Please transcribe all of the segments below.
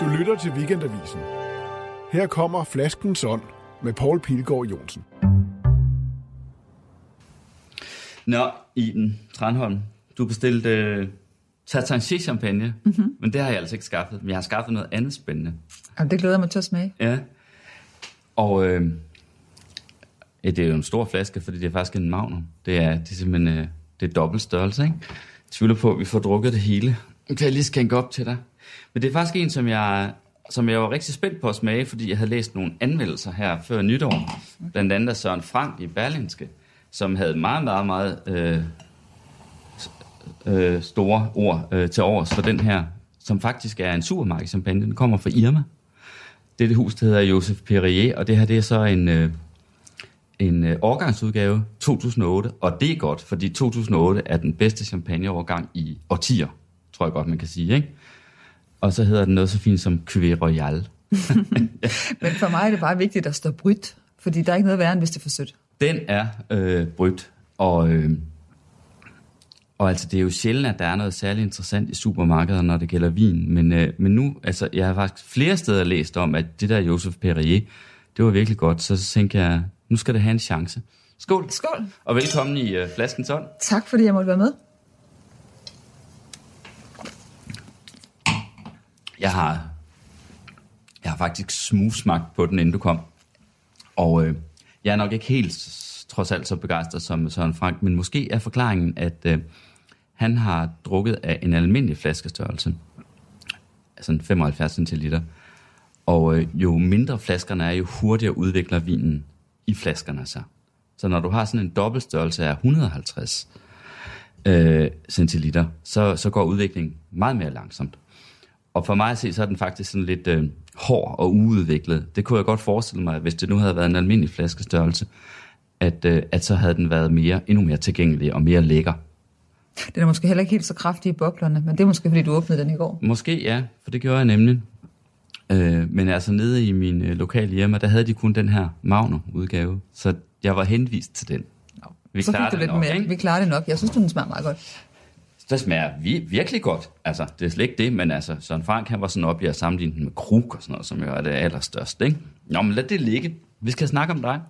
Du lytter til Weekendavisen. Her kommer Flaskens Ånd med Paul Pilgaard Jonsen. Nå, Iden Tranholm, du bestilte øh, Tatanché champagne, mm-hmm. men det har jeg altså ikke skaffet. Men jeg har skaffet noget andet spændende. Jamen, det glæder jeg mig til at smage. Ja. Og øh, ja, det er jo en stor flaske, fordi det er faktisk en magnum. Det er, det er simpelthen øh, det er dobbelt størrelse, ikke? Jeg tvivler på, at vi får drukket det hele. Det kan jeg lige skænke op til dig. Men det er faktisk en, som jeg, som jeg var rigtig spændt på at smage, fordi jeg havde læst nogle anmeldelser her før nytår. Blandt andet af Søren Frank i Berlinske, som havde meget, meget, meget øh, øh, store ord øh, til overs for den her, som faktisk er en supermarkedskampagne. Den kommer fra Irma. Det er det hus, der hedder Joseph Perrier, og det her det er så en, øh, en øh, årgangsudgave 2008, og det er godt, fordi 2008 er den bedste champagneårgang i årtier, tror jeg godt, man kan sige. Ikke? Og så hedder den noget så fint som Cuvée Royale. Men for mig er det bare vigtigt, at der står bryt, fordi der er ikke noget værre, end hvis det er for sødt. Den er øh, brydt, og, øh, og altså, det er jo sjældent, at der er noget særligt interessant i supermarkeder, når det gælder vin. Men, øh, men nu, altså, jeg har faktisk flere steder læst om, at det der Joseph Perrier, det var virkelig godt. Så, så tænkte jeg, nu skal det have en chance. Skål. Skål. Og velkommen i øh, Flaskens Ånd. Tak, fordi jeg måtte være med. Jeg har, jeg har faktisk smugsmagt på den, inden du kom. Og øh, jeg er nok ikke helt trods alt så begejstret som Søren Frank, men måske er forklaringen, at øh, han har drukket af en almindelig flaskestørrelse. Altså 75 centiliter. Og øh, jo mindre flaskerne er, jo hurtigere udvikler vinen i flaskerne sig. Så når du har sådan en dobbeltstørrelse af 150 øh, centiliter, så, så går udviklingen meget mere langsomt. Og for mig at se, så er den faktisk sådan lidt øh, hård og uudviklet. Det kunne jeg godt forestille mig, hvis det nu havde været en almindelig flaskestørrelse, at, øh, at så havde den været mere, endnu mere tilgængelig og mere lækker. Den er måske heller ikke helt så kraftig i boblerne, men det er måske, fordi du åbnede den i går. Måske ja, for det gjorde jeg nemlig. Øh, men altså nede i min øh, lokale hjemme, der havde de kun den her Magnum-udgave, så jeg var henvist til den. Nå, Vi så fik du det lidt nok, mere. ikke? Vi klarer det nok. Jeg synes, den smager meget godt. Det smager vi, virkelig godt. Altså, det er slet ikke det, men altså, Søren Frank, han var sådan oppe i at sammenligne den med krug og sådan noget, som jo er det allerstørste, ikke? Nå, men lad det ligge. Vi skal snakke om dig.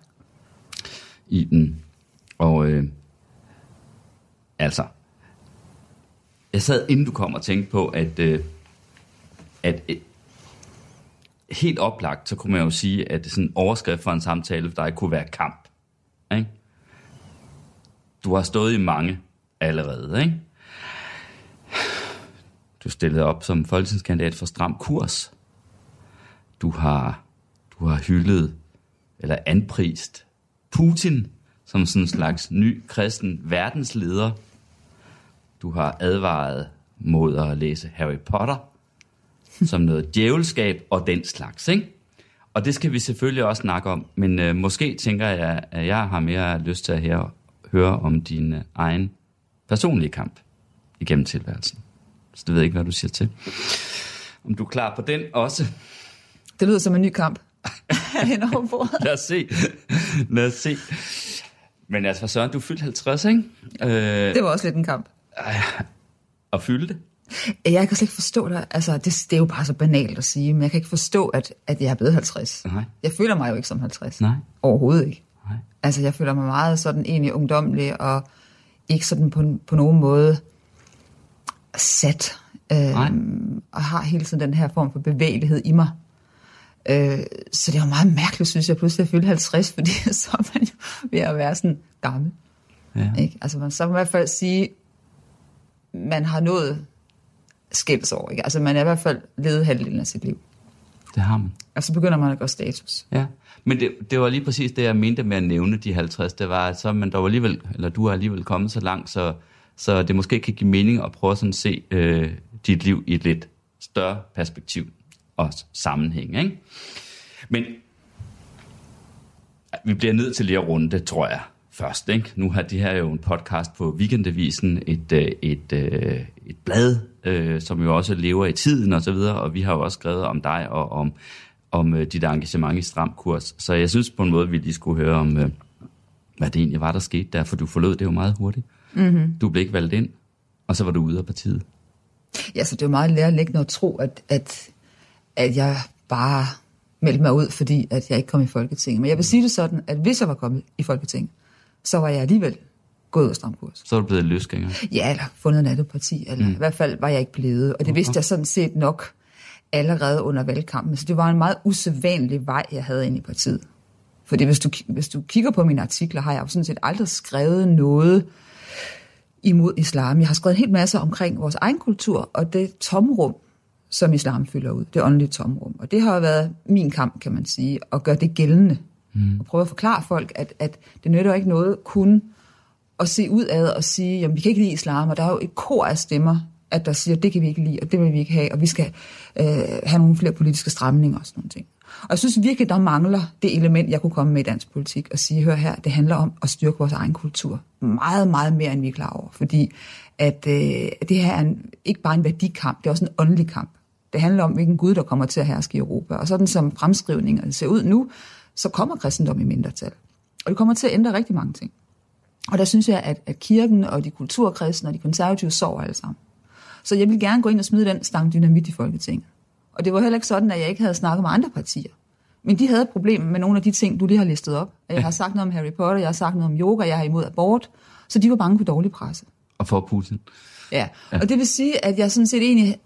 I den. Og øh, altså, jeg sad inden du kom og tænkte på, at, øh, at øh, helt oplagt, så kunne man jo sige, at sådan en overskrift for en samtale for dig kunne være kamp. Ikke? Du har stået i mange allerede, ikke? Du stillede op som folketingskandidat for Stram Kurs. Du har, du har hyldet eller anprist Putin som sådan en slags ny kristen verdensleder. Du har advaret mod at læse Harry Potter som noget djævelskab og den slags, ikke? Og det skal vi selvfølgelig også snakke om, men øh, måske tænker jeg, at jeg har mere lyst til at høre, høre om din øh, egen personlige kamp igennem tilværelsen. Så det ved jeg ikke, hvad du siger til. Om du er klar på den også? Det lyder som en ny kamp. Hen over bordet. Lad os se. Lad os se. Men altså, Søren, du er fyldt 50, ikke? Øh, Det var også lidt en kamp. og fylde det. Jeg kan slet ikke forstå det. Altså, det, det er jo bare så banalt at sige, men jeg kan ikke forstå, at, at jeg er blevet 50. Nej. Jeg føler mig jo ikke som 50. Nej. Overhovedet ikke. Nej. Altså, jeg føler mig meget sådan egentlig ungdomlig, og ikke sådan på, på nogen måde sat. Nej. Øhm, og har hele tiden den her form for bevægelighed i mig. Øh, så det var meget mærkeligt, synes jeg, pludselig at fylde 50, fordi så er man jo ved at være sådan gammel. Ja. Ikke? Altså, man så kan man i hvert fald sige, man har nået skældsår. Ikke? Altså, man er i hvert fald levet halvdelen af sit liv. Det har man. Og så begynder man at gøre status. Ja. Men det, det var lige præcis det, jeg mente med at nævne de 50. Det var, at så, der var alligevel, eller du har alligevel kommet så langt, så, så det måske kan give mening at prøve sådan at se øh, dit liv i et lidt større perspektiv og sammenhæng. Ikke? Men vi bliver nødt til lige at runde det, tror jeg, først. Ikke? Nu har de her jo en podcast på Weekendavisen, et, øh, et, et, et blad, øh, som jo også lever i tiden og så videre, og vi har jo også skrevet om dig og om, om øh, dit engagement i Stram Kurs. Så jeg synes på en måde, vi lige skulle høre om, øh, hvad det egentlig var, der skete der, for du forlod det jo meget hurtigt. Mm-hmm. Du blev ikke valgt ind, og så var du ude af partiet. Ja, så det er jo meget lærerlæggende at tro, at, at, at jeg bare meldte mig ud, fordi at jeg ikke kom i Folketinget. Men jeg vil sige det sådan, at hvis jeg var kommet i Folketinget, så var jeg alligevel gået ud af stramkurs. Så er du blevet løsgænger. Ja, eller fundet et andet parti, eller mm. i hvert fald var jeg ikke blevet. Og det vidste jeg sådan set nok allerede under valgkampen. Så det var en meget usædvanlig vej, jeg havde ind i partiet. Fordi hvis du, hvis du kigger på mine artikler, har jeg jo sådan set aldrig skrevet noget imod islam. Jeg har skrevet en hel masse omkring vores egen kultur, og det tomrum, som islam fylder ud, det åndelige tomrum. Og det har jo været min kamp, kan man sige, at gøre det gældende. Mm. Og prøve at forklare folk, at, at det nytter ikke noget kun at se ud af og sige, jamen vi kan ikke lide islam, og der er jo et kor af stemmer, at der siger, det kan vi ikke lide, og det vil vi ikke have, og vi skal øh, have nogle flere politiske stramninger og sådan nogle ting. Og jeg synes virkelig, der mangler det element, jeg kunne komme med i dansk politik og sige, hør her, det handler om at styrke vores egen kultur. Meget, meget mere, end vi er klar over. Fordi at øh, det her er en, ikke bare en værdikamp, det er også en åndelig kamp. Det handler om, hvilken Gud, der kommer til at herske i Europa. Og sådan som fremskrivningerne ser ud nu, så kommer kristendom i mindretal. Og det kommer til at ændre rigtig mange ting. Og der synes jeg, at, at kirken og de kulturkristne og de konservative sover alle sammen. Så jeg vil gerne gå ind og smide den stang dynamit i Folketinget. Og det var heller ikke sådan, at jeg ikke havde snakket med andre partier. Men de havde et problem med nogle af de ting, du lige har listet op. Jeg har sagt noget om Harry Potter, jeg har sagt noget om yoga, jeg har imod abort. Så de var bange for dårlig presse. Og for Putin. Ja, ja. og det vil sige, at jeg sådan set egentlig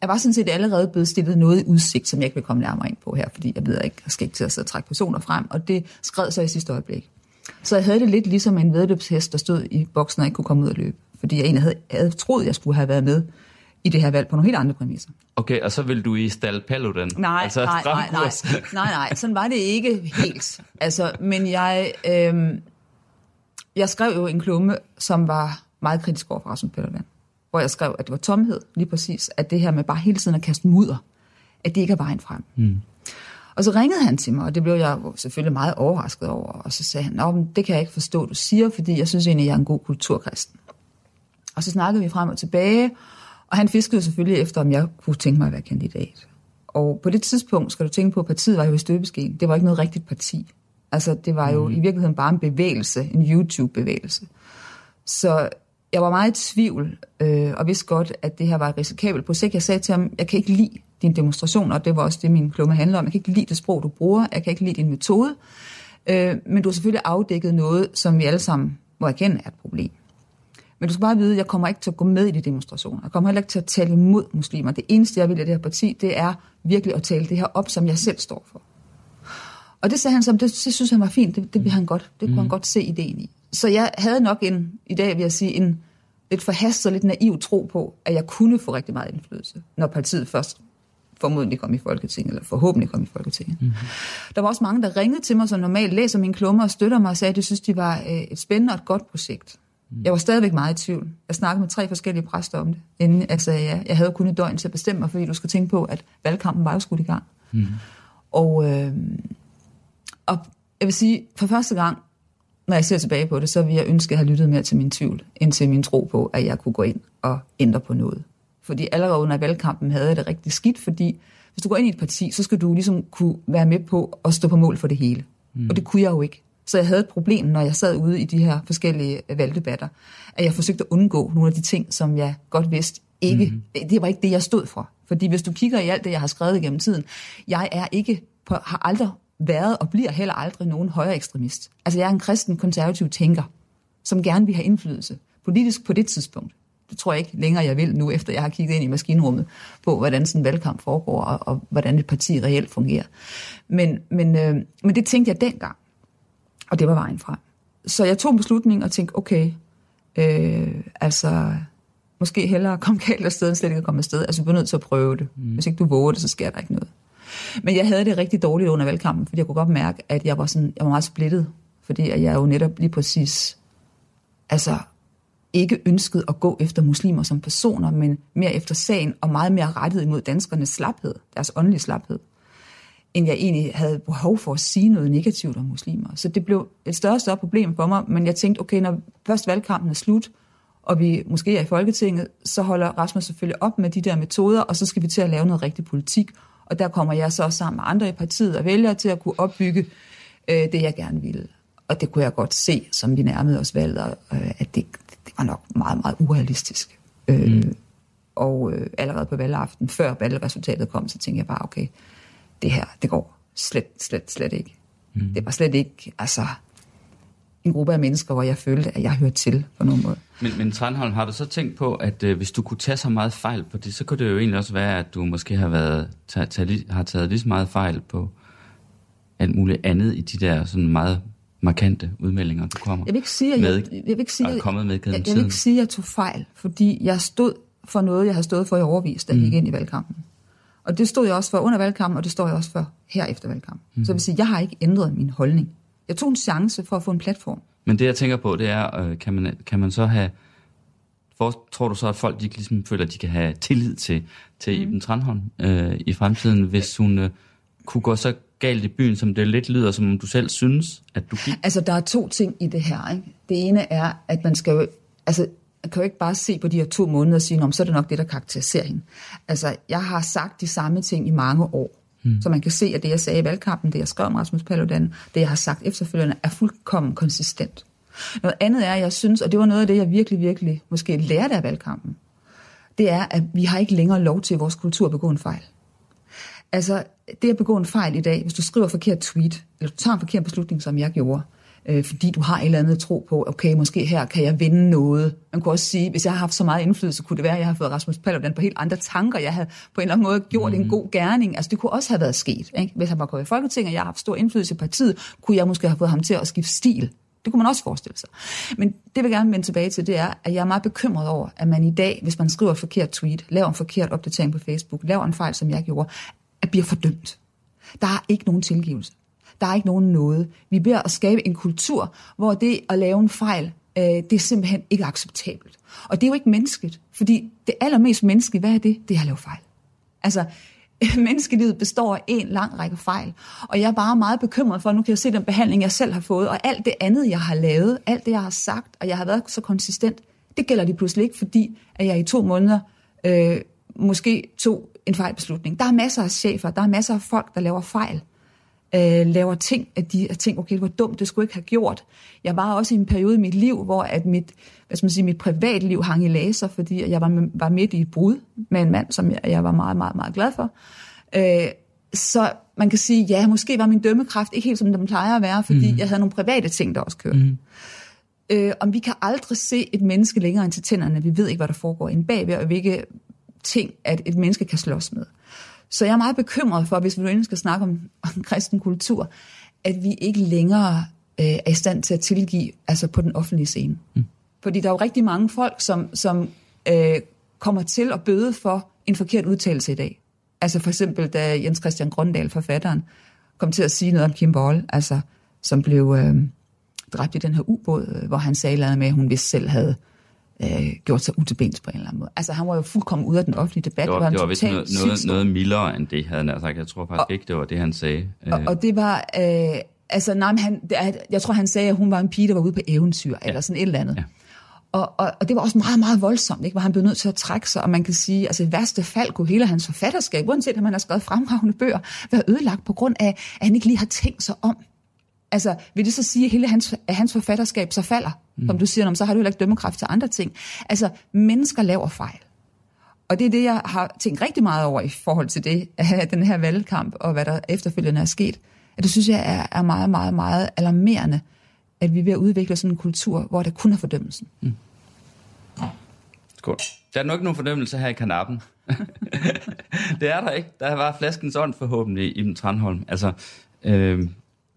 jeg var sådan set allerede blevet stillet noget i udsigt, som jeg ikke vil komme nærmere ind på her, fordi jeg ved ikke, jeg skal ikke til at sidde og trække personer frem, og det skred så i sidste øjeblik. Så jeg havde det lidt ligesom en vedløbshest, der stod i boksen og ikke kunne komme ud og løbe, fordi jeg egentlig havde, havde troet, jeg skulle have været med i det her valg på nogle helt andre præmisser. Okay, og så vil du i Stal Paludan? Nej, altså, nej, nej, nej, nej, nej, sådan var det ikke helt. Altså, men jeg, øh, jeg skrev jo en klumme, som var meget kritisk over for Rasmus Paludan hvor jeg skrev, at det var tomhed, lige præcis, at det her med bare hele tiden at kaste mudder, at det ikke er vejen frem. Mm. Og så ringede han til mig, og det blev jeg selvfølgelig meget overrasket over, og så sagde han, Nå, det kan jeg ikke forstå, du siger, fordi jeg synes egentlig, at jeg er en god kulturkristen. Og så snakkede vi frem og tilbage, og han fiskede selvfølgelig efter, om jeg kunne tænke mig at være kandidat. Og på det tidspunkt, skal du tænke på, at partiet var jo i støbeskeen. Det var ikke noget rigtigt parti. Altså, det var jo mm. i virkeligheden bare en bevægelse, en YouTube-bevægelse. Så jeg var meget i tvivl, øh, og vidste godt, at det her var et risikabelt projekt. Jeg sagde til ham, jeg kan ikke lide din demonstration, og det var også det, min klumme handler om. Jeg kan ikke lide det sprog, du bruger. Jeg kan ikke lide din metode. Øh, men du har selvfølgelig afdækket noget, som vi alle sammen må erkende er et problem. Men du skal bare vide, at jeg kommer ikke til at gå med i de demonstrationer. Jeg kommer heller ikke til at tale imod muslimer. Det eneste, jeg vil i det her parti, det er virkelig at tale det her op, som jeg selv står for. Og det sagde han som, det, det synes han var fint. Det, det vil han godt. Det kunne mm. han godt se ideen i. Så jeg havde nok en, i dag vil jeg sige, en lidt forhastet lidt naiv tro på, at jeg kunne få rigtig meget indflydelse, når partiet først formodentlig kom i Folketinget, eller forhåbentlig kom i Folketinget. Mm-hmm. Der var også mange, der ringede til mig, som normalt læser mine klummer og støtter mig og sagde, at de synes, de var øh, et spændende og et godt projekt. Mm. Jeg var stadigvæk meget i tvivl. Jeg snakkede med tre forskellige præster om det, inden jeg sagde ja. Jeg havde kun et døgn til at bestemme mig, fordi du skal tænke på, at valgkampen var jo skudt i gang. Mm. Og, øh, og jeg vil sige, for første gang når jeg ser tilbage på det, så vil jeg ønske, at jeg havde lyttet mere til min tvivl, end til min tro på, at jeg kunne gå ind og ændre på noget. Fordi allerede under valgkampen havde jeg det rigtig skidt, fordi hvis du går ind i et parti, så skal du ligesom kunne være med på at stå på mål for det hele. Mm. Og det kunne jeg jo ikke. Så jeg havde et problem, når jeg sad ude i de her forskellige valgdebatter, at jeg forsøgte at undgå nogle af de ting, som jeg godt vidste ikke, mm. det var ikke det, jeg stod for. Fordi hvis du kigger i alt det, jeg har skrevet igennem tiden, jeg er ikke på, har aldrig været og bliver heller aldrig nogen højere ekstremist. Altså jeg er en kristen konservativ tænker, som gerne vil have indflydelse politisk på det tidspunkt. Det tror jeg ikke længere, jeg vil nu, efter jeg har kigget ind i maskinrummet på, hvordan sådan en valgkamp foregår, og, og hvordan et parti reelt fungerer. Men, men, øh, men det tænkte jeg dengang, og det var vejen frem. Så jeg tog en beslutning og tænkte, okay, øh, altså måske hellere komme galt afsted, end slet ikke at komme afsted. Altså, du bliver nødt til at prøve det. Mm. Hvis ikke du våger det, så sker der ikke noget. Men jeg havde det rigtig dårligt under valgkampen, fordi jeg kunne godt mærke, at jeg var, sådan, jeg var meget splittet. Fordi jeg jo netop lige præcis altså, ikke ønskede at gå efter muslimer som personer, men mere efter sagen, og meget mere rettet imod danskernes slaphed, deres åndelige slaphed, end jeg egentlig havde behov for at sige noget negativt om muslimer. Så det blev et større og større problem for mig, men jeg tænkte, okay, når først valgkampen er slut, og vi måske er i Folketinget, så holder Rasmus selvfølgelig op med de der metoder, og så skal vi til at lave noget rigtig politik, og der kommer jeg så sammen med andre i partiet og vælger til at kunne opbygge øh, det, jeg gerne ville. Og det kunne jeg godt se, som vi nærmede os valget, øh, at det, det var nok meget, meget urealistisk. Øh, mm. og øh, allerede på valgaften, før valgresultatet kom, så tænkte jeg bare, okay, det her, det går slet, slet, slet ikke. Mm. Det var slet ikke, altså, en gruppe af mennesker, hvor jeg følte, at jeg hørte til på nogen måde. Men, men Trandholm, har du så tænkt på, at øh, hvis du kunne tage så meget fejl på det, så kunne det jo egentlig også være, at du måske har, været, tage, tage, har taget lige så meget fejl på alt muligt andet i de der sådan meget markante udmeldinger, du kommer jeg vil ikke sige, at med, jeg, jeg, vil ikke sige, er kommet med jeg, jeg, jeg vil ikke sige, at jeg tog fejl, fordi jeg stod for noget, jeg har stået for i overvis, da jeg gik ind i valgkampen. Og det stod jeg også for under valgkampen, og det står jeg også for her efter valgkampen. Mm. Så jeg vil sige, jeg har ikke ændret min holdning. Jeg tog en chance for at få en platform. Men det jeg tænker på, det er, øh, kan, man, kan man så have... For, tror du så, at folk de ligesom føler, at de kan have tillid til, til mm. Iben Tranholm øh, i fremtiden, hvis hun øh, kunne gå så galt i byen, som det lidt lyder, som om du selv synes, at du gik? Altså, der er to ting i det her. Ikke? Det ene er, at man skal jo... Altså, kan jo ikke bare se på de her to måneder og sige, om så er det nok det, der karakteriserer hende. Altså, jeg har sagt de samme ting i mange år. Mm. Så man kan se, at det, jeg sagde i valgkampen, det jeg skrev om Rasmus Paludan, det jeg har sagt efterfølgende, er fuldkommen konsistent. Noget andet er, jeg synes, og det var noget af det, jeg virkelig, virkelig måske lærte af valgkampen, det er, at vi har ikke længere lov til i vores kultur at begå en fejl. Altså, det at begå en fejl i dag, hvis du skriver forkert tweet, eller du tager en forkert beslutning, som jeg gjorde, øh, fordi du har et eller andet tro på, okay, måske her kan jeg vinde noget. Man kunne også sige, hvis jeg har haft så meget indflydelse, kunne det være, at jeg har fået Rasmus Paludan på helt andre tanker. Jeg havde på en eller anden måde gjort mm. en god gerning. Altså, det kunne også have været sket. Ikke? Hvis han var gået i Folketinget, og jeg har haft stor indflydelse i partiet, kunne jeg måske have fået ham til at skifte stil. Det kunne man også forestille sig. Men det vil jeg gerne vende tilbage til, det er, at jeg er meget bekymret over, at man i dag, hvis man skriver et forkert tweet, laver en forkert opdatering på Facebook, laver en fejl, som jeg gjorde, at bliver fordømt. Der er ikke nogen tilgivelse. Der er ikke nogen noget. Vi beder at skabe en kultur, hvor det at lave en fejl, øh, det er simpelthen ikke acceptabelt. Og det er jo ikke menneskeligt, fordi det allermest menneskelige, hvad er det? Det er at lave fejl. Altså, menneskelivet består af en lang række fejl. Og jeg er bare meget bekymret for, at nu kan jeg se den behandling, jeg selv har fået, og alt det andet, jeg har lavet, alt det, jeg har sagt, og jeg har været så konsistent, det gælder de pludselig ikke, fordi at jeg i to måneder øh, måske tog en fejlbeslutning. Der er masser af chefer, der er masser af folk, der laver fejl. Øh, laver ting, at de at tænker, okay, var dumt, det skulle ikke have gjort. Jeg var også i en periode i mit liv, hvor at mit, hvad skal man sige, mit privatliv hang i laser, fordi jeg var, var midt i et brud med en mand, som jeg, jeg var meget, meget, meget glad for. Øh, så man kan sige, ja, måske var min dømmekraft ikke helt som den plejer at være, fordi mm. jeg havde nogle private ting, der også kørte. Mm. Øh, om vi kan aldrig se et menneske længere end til tænderne. Vi ved ikke, hvad der foregår inde bagved, og hvilke ting, at et menneske kan slås med. Så jeg er meget bekymret for, hvis vi nu skal snakke om, om kristen kultur, at vi ikke længere øh, er i stand til at tilgive altså på den offentlige scene. Mm. Fordi der er jo rigtig mange folk, som, som øh, kommer til at bøde for en forkert udtalelse i dag. Altså for eksempel, da Jens Christian Grunddal, forfatteren, kom til at sige noget om Kim Boll, altså, som blev øh, dræbt i den her ubåd, øh, hvor han sagde med, at hun vist selv havde øh, gjort sig utilbens på en eller anden måde. Altså han var jo fuldkommen ude af den offentlige debat. Det var, var, det var vist noget, noget, noget mildere end det, havde han sagt. Jeg tror faktisk og, ikke, det var det, han sagde. Og, og det var... Øh, altså, nej, men han, jeg tror, han sagde, at hun var en pige, der var ude på eventyr, ja. eller sådan et eller andet. Ja. Og, og, og det var også meget, meget voldsomt, ikke? hvor han blev nødt til at trække sig, og man kan sige, altså i værste fald kunne hele hans forfatterskab, uanset om han har skrevet fremragende bøger, være ødelagt på grund af, at han ikke lige har tænkt sig om. Altså, vil det så sige, at hele hans, at hans forfatterskab så falder? Mm. Som du siger, så har du heller ikke dømmekraft til andre ting. Altså, mennesker laver fejl. Og det er det, jeg har tænkt rigtig meget over i forhold til det, den her valgkamp, og hvad der efterfølgende er sket. At det synes jeg er, er meget, meget, meget alarmerende, at vi er ved at udvikle sådan en kultur, hvor der kun er fordømmelsen. Mm. Skål. Der er nok nogen fordømmelse her i kanappen. det er der ikke. Der var flaskens ånd forhåbentlig i den Tranholm. Altså, øh,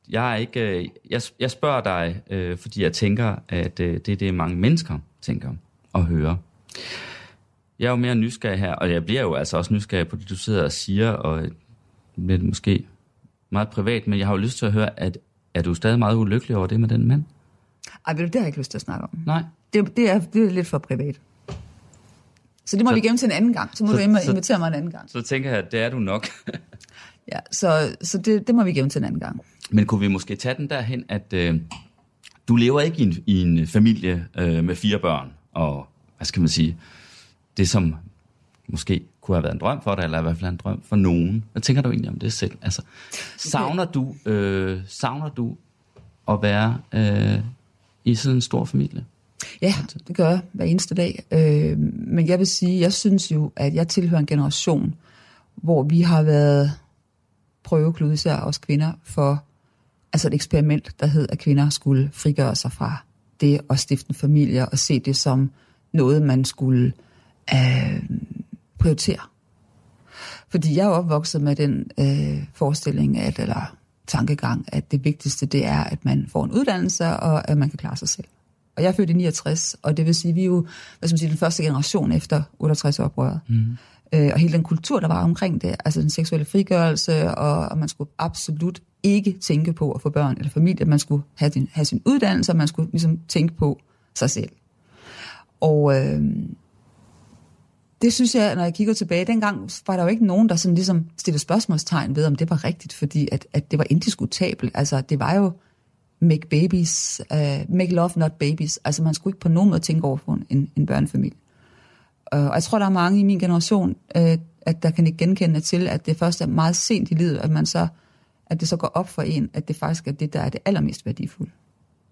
jeg er ikke, øh, jeg, jeg spørger dig, øh, fordi jeg tænker, at øh, det er det, mange mennesker tænker og hører. Jeg er jo mere nysgerrig her, og jeg bliver jo altså også nysgerrig på det, du sidder og siger, og lidt måske meget privat, men jeg har jo lyst til at høre, at er du stadig meget ulykkelig over det med den mand? Ej, det har jeg ikke lyst til at snakke om. Nej. Det, det, er, det er lidt for privat. Så det må så, vi gemme til en anden gang. Så må så, du invitere så, mig en anden gang. Så tænker jeg, at det er du nok. ja, så, så det, det må vi gemme til en anden gang. Men kunne vi måske tage den derhen, at øh, du lever ikke i en, i en familie øh, med fire børn, og hvad skal man sige, det som måske kunne have været en drøm for dig, eller i hvert fald en drøm for nogen. Hvad tænker du egentlig om det selv? Altså, savner du, øh, savner du at være øh, i sådan en stor familie? Ja, det gør jeg hver eneste dag. Øh, men jeg vil sige, jeg synes jo, at jeg tilhører en generation, hvor vi har været prøveklud, især os kvinder, for altså et eksperiment, der hed, at kvinder skulle frigøre sig fra det at stifte en familie og se det som noget, man skulle øh, prioritere. Fordi jeg er opvokset med den øh, forestilling, at, eller tankegang, at det vigtigste det er, at man får en uddannelse, og at man kan klare sig selv. Og jeg er født i 69, og det vil sige, at vi er jo hvad skal man sige, den første generation efter 68-oprøret. Mm. Øh, og hele den kultur, der var omkring det, altså den seksuelle frigørelse, og, og man skulle absolut ikke tænke på at få børn eller familie. Man skulle have, din, have sin uddannelse, og man skulle ligesom tænke på sig selv. Og øh, det synes jeg, når jeg kigger tilbage, dengang var der jo ikke nogen, der sådan ligesom stillede spørgsmålstegn ved, om det var rigtigt, fordi at, at det var indiskutabelt. Altså, det var jo make babies, uh, make love, not babies. Altså, man skulle ikke på nogen måde tænke over for en, en børnefamilie. Øh, og jeg tror, der er mange i min generation, uh, at der kan ikke genkende til, at det først er meget sent i livet, at man så at det så går op for en, at det faktisk er det, der er det allermest værdifulde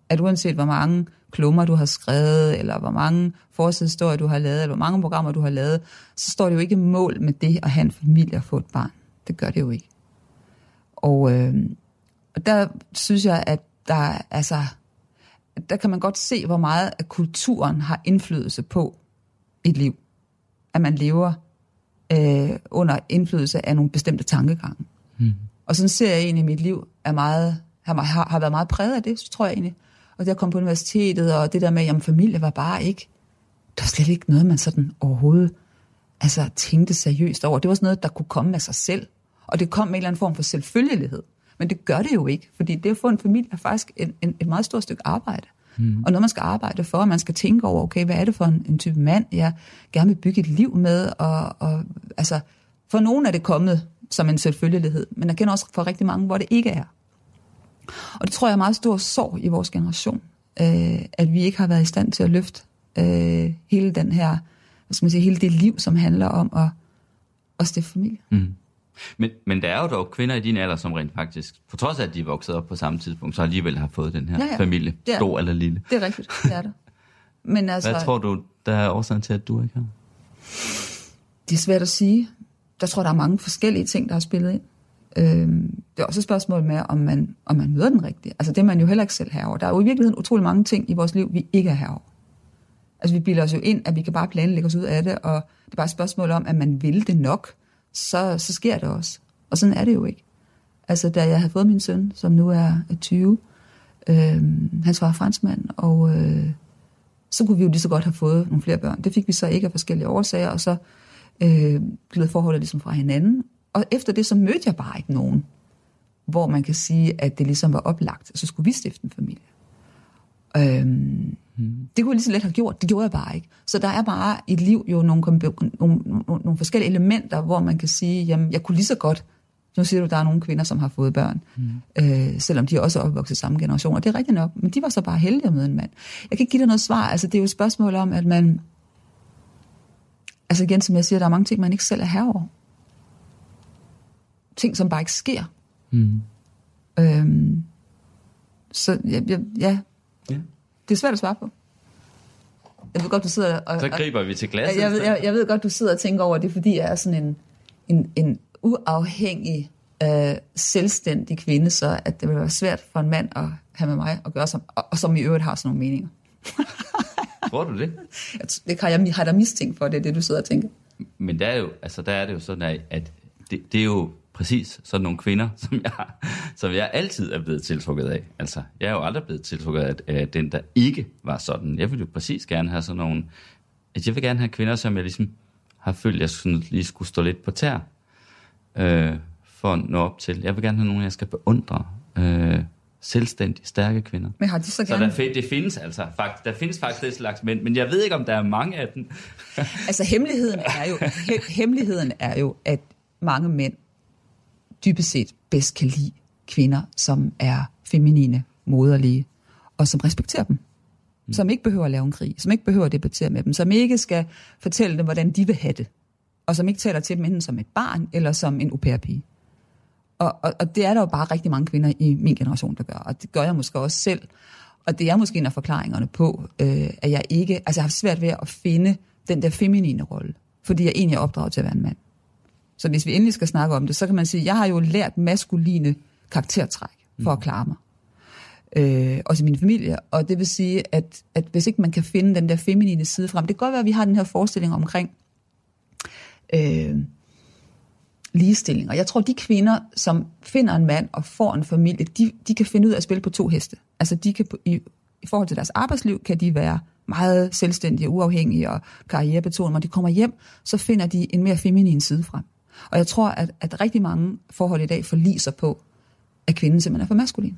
at uanset hvor mange klummer du har skrevet, eller hvor mange forsidestorier du har lavet, eller hvor mange programmer du har lavet, så står det jo ikke mål med det at have en familie og få et barn. Det gør det jo ikke. Og, øh, og der synes jeg, at der, altså, der kan man godt se, hvor meget at kulturen har indflydelse på et liv. At man lever øh, under indflydelse af nogle bestemte tankegange. Mm. Og sådan ser jeg egentlig, at mit liv er meget, har, har været meget præget af det, så tror jeg egentlig og det at komme på universitetet, og det der med, at familie var bare ikke, der var slet ikke noget, man sådan overhovedet altså, tænkte seriøst over. Det var sådan noget, der kunne komme af sig selv. Og det kom med en eller anden form for selvfølgelighed. Men det gør det jo ikke, fordi det at få en familie er faktisk en, en, et meget stort stykke arbejde. Mm. Og noget, man skal arbejde for, og man skal tænke over, okay, hvad er det for en, en type mand, jeg gerne vil bygge et liv med, og, og altså, for nogen er det kommet som en selvfølgelighed, men jeg kender også for rigtig mange, hvor det ikke er. Og det tror jeg er meget stor sorg i vores generation, øh, at vi ikke har været i stand til at løfte øh, hele den her, hvad skal man sige, hele det liv, som handler om at, at stifte familie. Mm. Men, men der er jo dog kvinder i din alder, som rent faktisk, på trods af at de er vokset op på samme tidspunkt, så alligevel har fået den her ja, ja. familie, stor eller lille. Det er rigtigt, det er der. Men altså, Hvad tror du, der er årsagen til, at du ikke har? Det er svært at sige. Der tror, der er mange forskellige ting, der har spillet ind. Øhm, det er også et spørgsmål med, om man, om man møder den rigtige. Altså det er man jo heller ikke selv herover. Der er jo i virkeligheden utrolig mange ting i vores liv, vi ikke er herover. Altså vi bilder os jo ind, at vi kan bare planlægge os ud af det, og det er bare et spørgsmål om, at man vil det nok, så, så sker det også. Og sådan er det jo ikke. Altså da jeg havde fået min søn, som nu er 20, øh, han var franskmand, og øh, så kunne vi jo lige så godt have fået nogle flere børn. Det fik vi så ikke af forskellige årsager, og så øh, gled forholdet ligesom fra hinanden, og efter det, så mødte jeg bare ikke nogen, hvor man kan sige, at det ligesom var oplagt, så skulle vi stifte en familie. Øhm, mm. Det kunne jeg lige så let have gjort, det gjorde jeg bare ikke. Så der er bare i et liv jo nogle, nogle, nogle, forskellige elementer, hvor man kan sige, jamen jeg kunne lige så godt, nu siger du, der er nogle kvinder, som har fået børn, mm. øh, selvom de også er opvokset i samme generation, og det er rigtigt nok, men de var så bare heldige at møde en mand. Jeg kan ikke give dig noget svar, altså det er jo et spørgsmål om, at man, altså igen, som jeg siger, der er mange ting, man ikke selv er herover ting, som bare ikke sker. Mm. Øhm, så ja, ja, ja, det er svært at svare på. Jeg ved godt, du sidder og... Så griber vi til glasset. Jeg, jeg, jeg, jeg ved godt, du sidder og tænker over det, fordi jeg er sådan en, en, en uafhængig, øh, selvstændig kvinde, så at det vil være svært for en mand at have med mig at gøre, som, og, og som i øvrigt har sådan nogle meninger. Tror du det? Det har jeg har der mistænkt for, det er det, du sidder og tænker. Men der er jo, altså, der er det jo sådan, at det, det er jo præcis sådan nogle kvinder, som jeg, som jeg altid er blevet tiltrukket af. Altså, jeg er jo aldrig blevet tiltrukket af, af den, der ikke var sådan. Jeg vil jo præcis gerne have sådan nogle... Jeg vil gerne have kvinder, som jeg ligesom har følt, jeg sådan lige skulle stå lidt på tær øh, for at nå op til. Jeg vil gerne have nogen, jeg skal beundre. Øh, selvstændige, stærke kvinder. Men har de så gerne... Så der, det findes altså, faktisk, der findes faktisk et slags mænd, men jeg ved ikke, om der er mange af dem. altså hemmeligheden er jo, he, hemmeligheden er jo, at mange mænd dybest set bedst kan lide kvinder, som er feminine, moderlige, og som respekterer dem. Mm. Som ikke behøver at lave en krig, som ikke behøver at debattere med dem, som ikke skal fortælle dem, hvordan de vil have det, og som ikke taler til dem enten som et barn eller som en au pair-pige. Og, og, og det er der jo bare rigtig mange kvinder i min generation, der gør, og det gør jeg måske også selv. Og det er måske en af forklaringerne på, øh, at jeg ikke, altså jeg har haft svært ved at finde den der feminine rolle, fordi jeg egentlig er opdraget til at være en mand. Så hvis vi endelig skal snakke om det, så kan man sige, at jeg har jo lært maskuline karaktertræk for at klare mig. Øh, også i min familie. Og det vil sige, at, at hvis ikke man kan finde den der feminine side frem, det kan godt være, at vi har den her forestilling omkring øh, ligestilling. Og jeg tror, de kvinder, som finder en mand og får en familie, de, de kan finde ud af at spille på to heste. Altså de kan, i, i forhold til deres arbejdsliv, kan de være meget selvstændige, uafhængige og karrierebetonede. Når de kommer hjem, så finder de en mere feminin side frem. Og jeg tror, at, at rigtig mange forhold i dag forliser på, at kvinden simpelthen er for maskulin.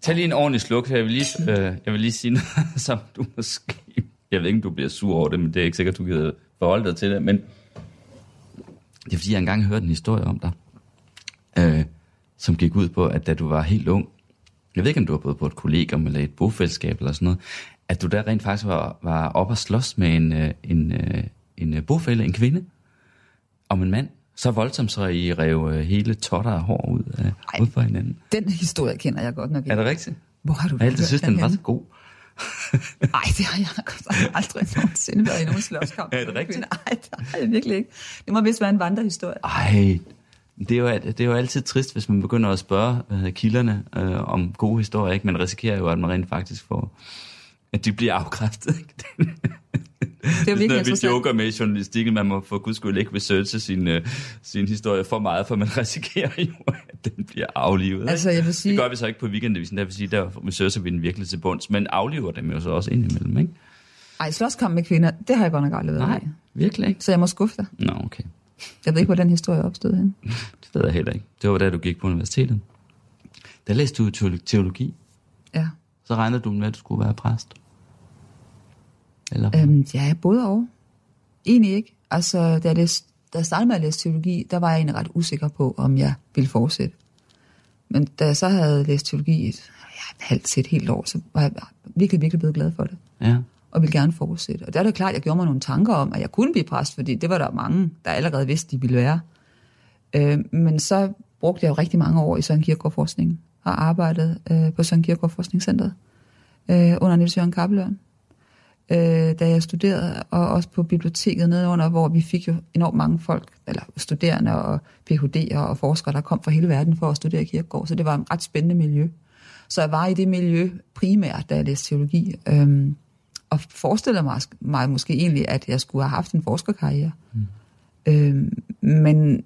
Tag lige en ordentlig sluk, jeg vil lige, øh, jeg vil lige sige noget, som du måske... Jeg ved ikke, om du bliver sur over det, men det er ikke sikkert, du gider forholde dig til det, men det er fordi, jeg engang hørte en historie om dig, øh, som gik ud på, at da du var helt ung, jeg ved ikke, om du var både på et kollegium eller et bofællesskab eller sådan noget, at du der rent faktisk var, var op og slås med en, øh, en, en, en bofælle, en kvinde, om en mand, så voldsomt, så I rev øh, hele totter af hår ud, af, ud på hinanden. Den historie kender jeg godt nok ikke. Er det rigtigt? Hvor har du Jeg altid synes, den var så god. Nej, det har jeg aldrig nogensinde været i nogen slåskamp. Er det rigtigt? Nej, det har jeg virkelig ikke. Det må vist være en vandrehistorie. Ej, det er, jo, det er jo altid trist, hvis man begynder at spørge øh, kilderne øh, om gode historier. Ikke? Man risikerer jo, at man rent faktisk får, at de bliver afkræftet. Ikke? Det er virkelig vi joker med i journalistikken. Man må for guds skyld ikke researche sin, øh, sin historie for meget, for man risikerer jo, at den bliver aflivet. Altså, jeg vil sige- Det gør vi så ikke på weekendavisen. Der vil sige, der researcher vi den virkelig til bunds. Men afliver dem jo så også indimellem, ikke? Ej, slåskamp med kvinder, det har jeg godt nok aldrig været Nej, virkelig ikke. Så jeg må skuffe dig. Nå, okay. Jeg ved ikke, hvor den historie opstod henne. Det ved jeg heller ikke. Det var da du gik på universitetet. Der læste du teolo- teologi. Ja. Så regnede du med, at du skulle være præst? Eller? Øhm, ja, både og. Egentlig ikke. Altså, da jeg, læste, da jeg startede med at læse teologi, der var jeg egentlig ret usikker på, om jeg ville fortsætte. Men da jeg så havde læst teologi et, ja, et halvt til et helt år, så var jeg virkelig, virkelig blevet glad for det. Ja. og ville gerne fortsætte. Og der er det klart, at jeg gjorde mig nogle tanker om, at jeg kunne blive præst, fordi det var der mange, der allerede vidste, de ville være. Øh, men så brugte jeg jo rigtig mange år i Søren Kierkegaard Forskning, og arbejdet øh, på Søren Kierkegaard Forskningscenteret øh, under Niels Jørgen Kappelørn, øh, da jeg studerede, og også på biblioteket nedenunder, hvor vi fik jo enormt mange folk, eller studerende og Ph.D.'ere og forskere, der kom fra hele verden for at studere Kierkegaard, så det var et ret spændende miljø. Så jeg var i det miljø primært, da jeg læste teologi, øhm, og forestillede mig, mig måske egentlig, at jeg skulle have haft en forskerkarriere. Mm. Øhm, men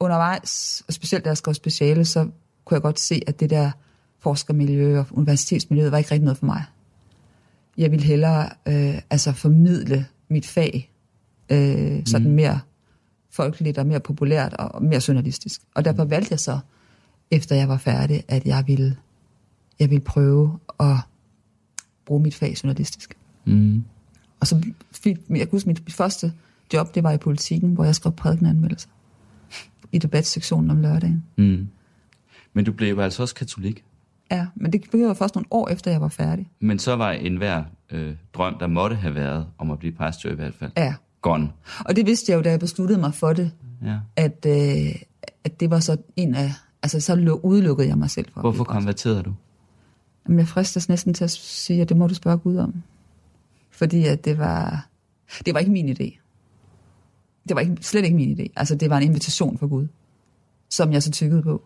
undervejs, og specielt da jeg skrev speciale, så kunne jeg godt se, at det der forskermiljø og universitetsmiljøet var ikke rigtig noget for mig. Jeg ville hellere øh, altså formidle mit fag øh, sådan mere folkeligt og mere populært og mere journalistisk. Og derfor valgte jeg så, efter jeg var færdig, at jeg ville, jeg ville prøve at bruge mit fag journalistisk. Mm. Og så fik, jeg kan huske, mit første job, det var i politikken, hvor jeg skrev prædikenanmeldelser i debatsektionen om lørdagen. Mm. Men du blev altså også katolik. Ja, men det jo først nogle år efter, jeg var færdig. Men så var enhver øh, drøm, der måtte have været, om at blive præst jo i hvert fald, Ja, gone. og det vidste jeg jo, da jeg besluttede mig for det, Ja. at, øh, at det var så en af, altså så lu- udelukkede jeg mig selv for Hvorfor konverterede du? Jamen, jeg fristes næsten til at sige, at det må du spørge Gud om. Fordi at det var, det var ikke min idé. Det var ikke, slet ikke min idé. Altså, det var en invitation fra Gud, som jeg så tykkede på,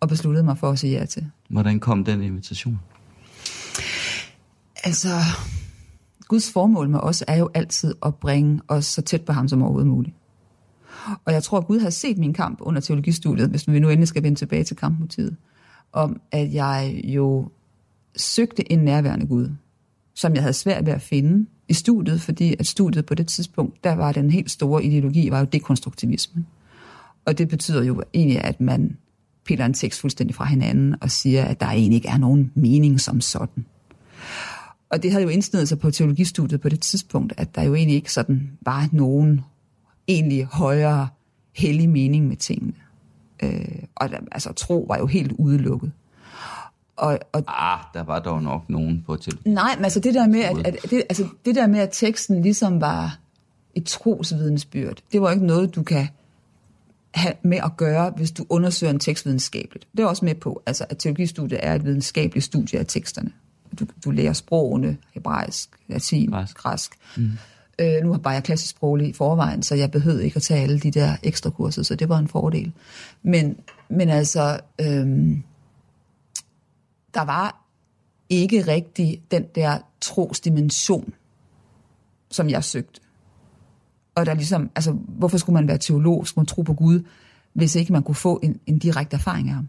og besluttede mig for at sige ja til. Hvordan kom den invitation? Altså, Guds formål med os er jo altid at bringe os så tæt på ham som overhovedet muligt. Og jeg tror, at Gud har set min kamp under teologistudiet, hvis vi nu endelig skal vende tilbage til kampmotivet, om at jeg jo søgte en nærværende Gud, som jeg havde svært ved at finde i studiet, fordi at studiet på det tidspunkt, der var den helt store ideologi, var jo dekonstruktivismen. Og det betyder jo egentlig, at man piller en tekst fuldstændig fra hinanden og siger, at der egentlig ikke er nogen mening som sådan. Og det havde jo indsnedet sig på teologistudiet på det tidspunkt, at der jo egentlig ikke sådan var nogen egentlig højere hellig mening med tingene. Øh, og der, altså tro var jo helt udelukket. Og, og Ah, der var dog nok nogen på til. Nej, men altså det der med, at, at, det, altså det der med, at teksten ligesom var et trosvidensbyrd, det var ikke noget, du kan have med at gøre, hvis du undersøger en tekst videnskabeligt. Det er også med på, altså, at teologistudiet er et videnskabeligt studie af teksterne. Du, du lærer sprogene, hebraisk, latin, Græsk. græsk. Mm. Øh, nu har bare jeg klassisk sproglig i forvejen, så jeg behøvede ikke at tage alle de der ekstra kurser, så det var en fordel. Men, men altså, øhm, der var ikke rigtig den der trosdimension, som jeg søgte. Og der ligesom, altså, hvorfor skulle man være teolog, skulle man tro på Gud, hvis ikke man kunne få en, en direkte erfaring af ham?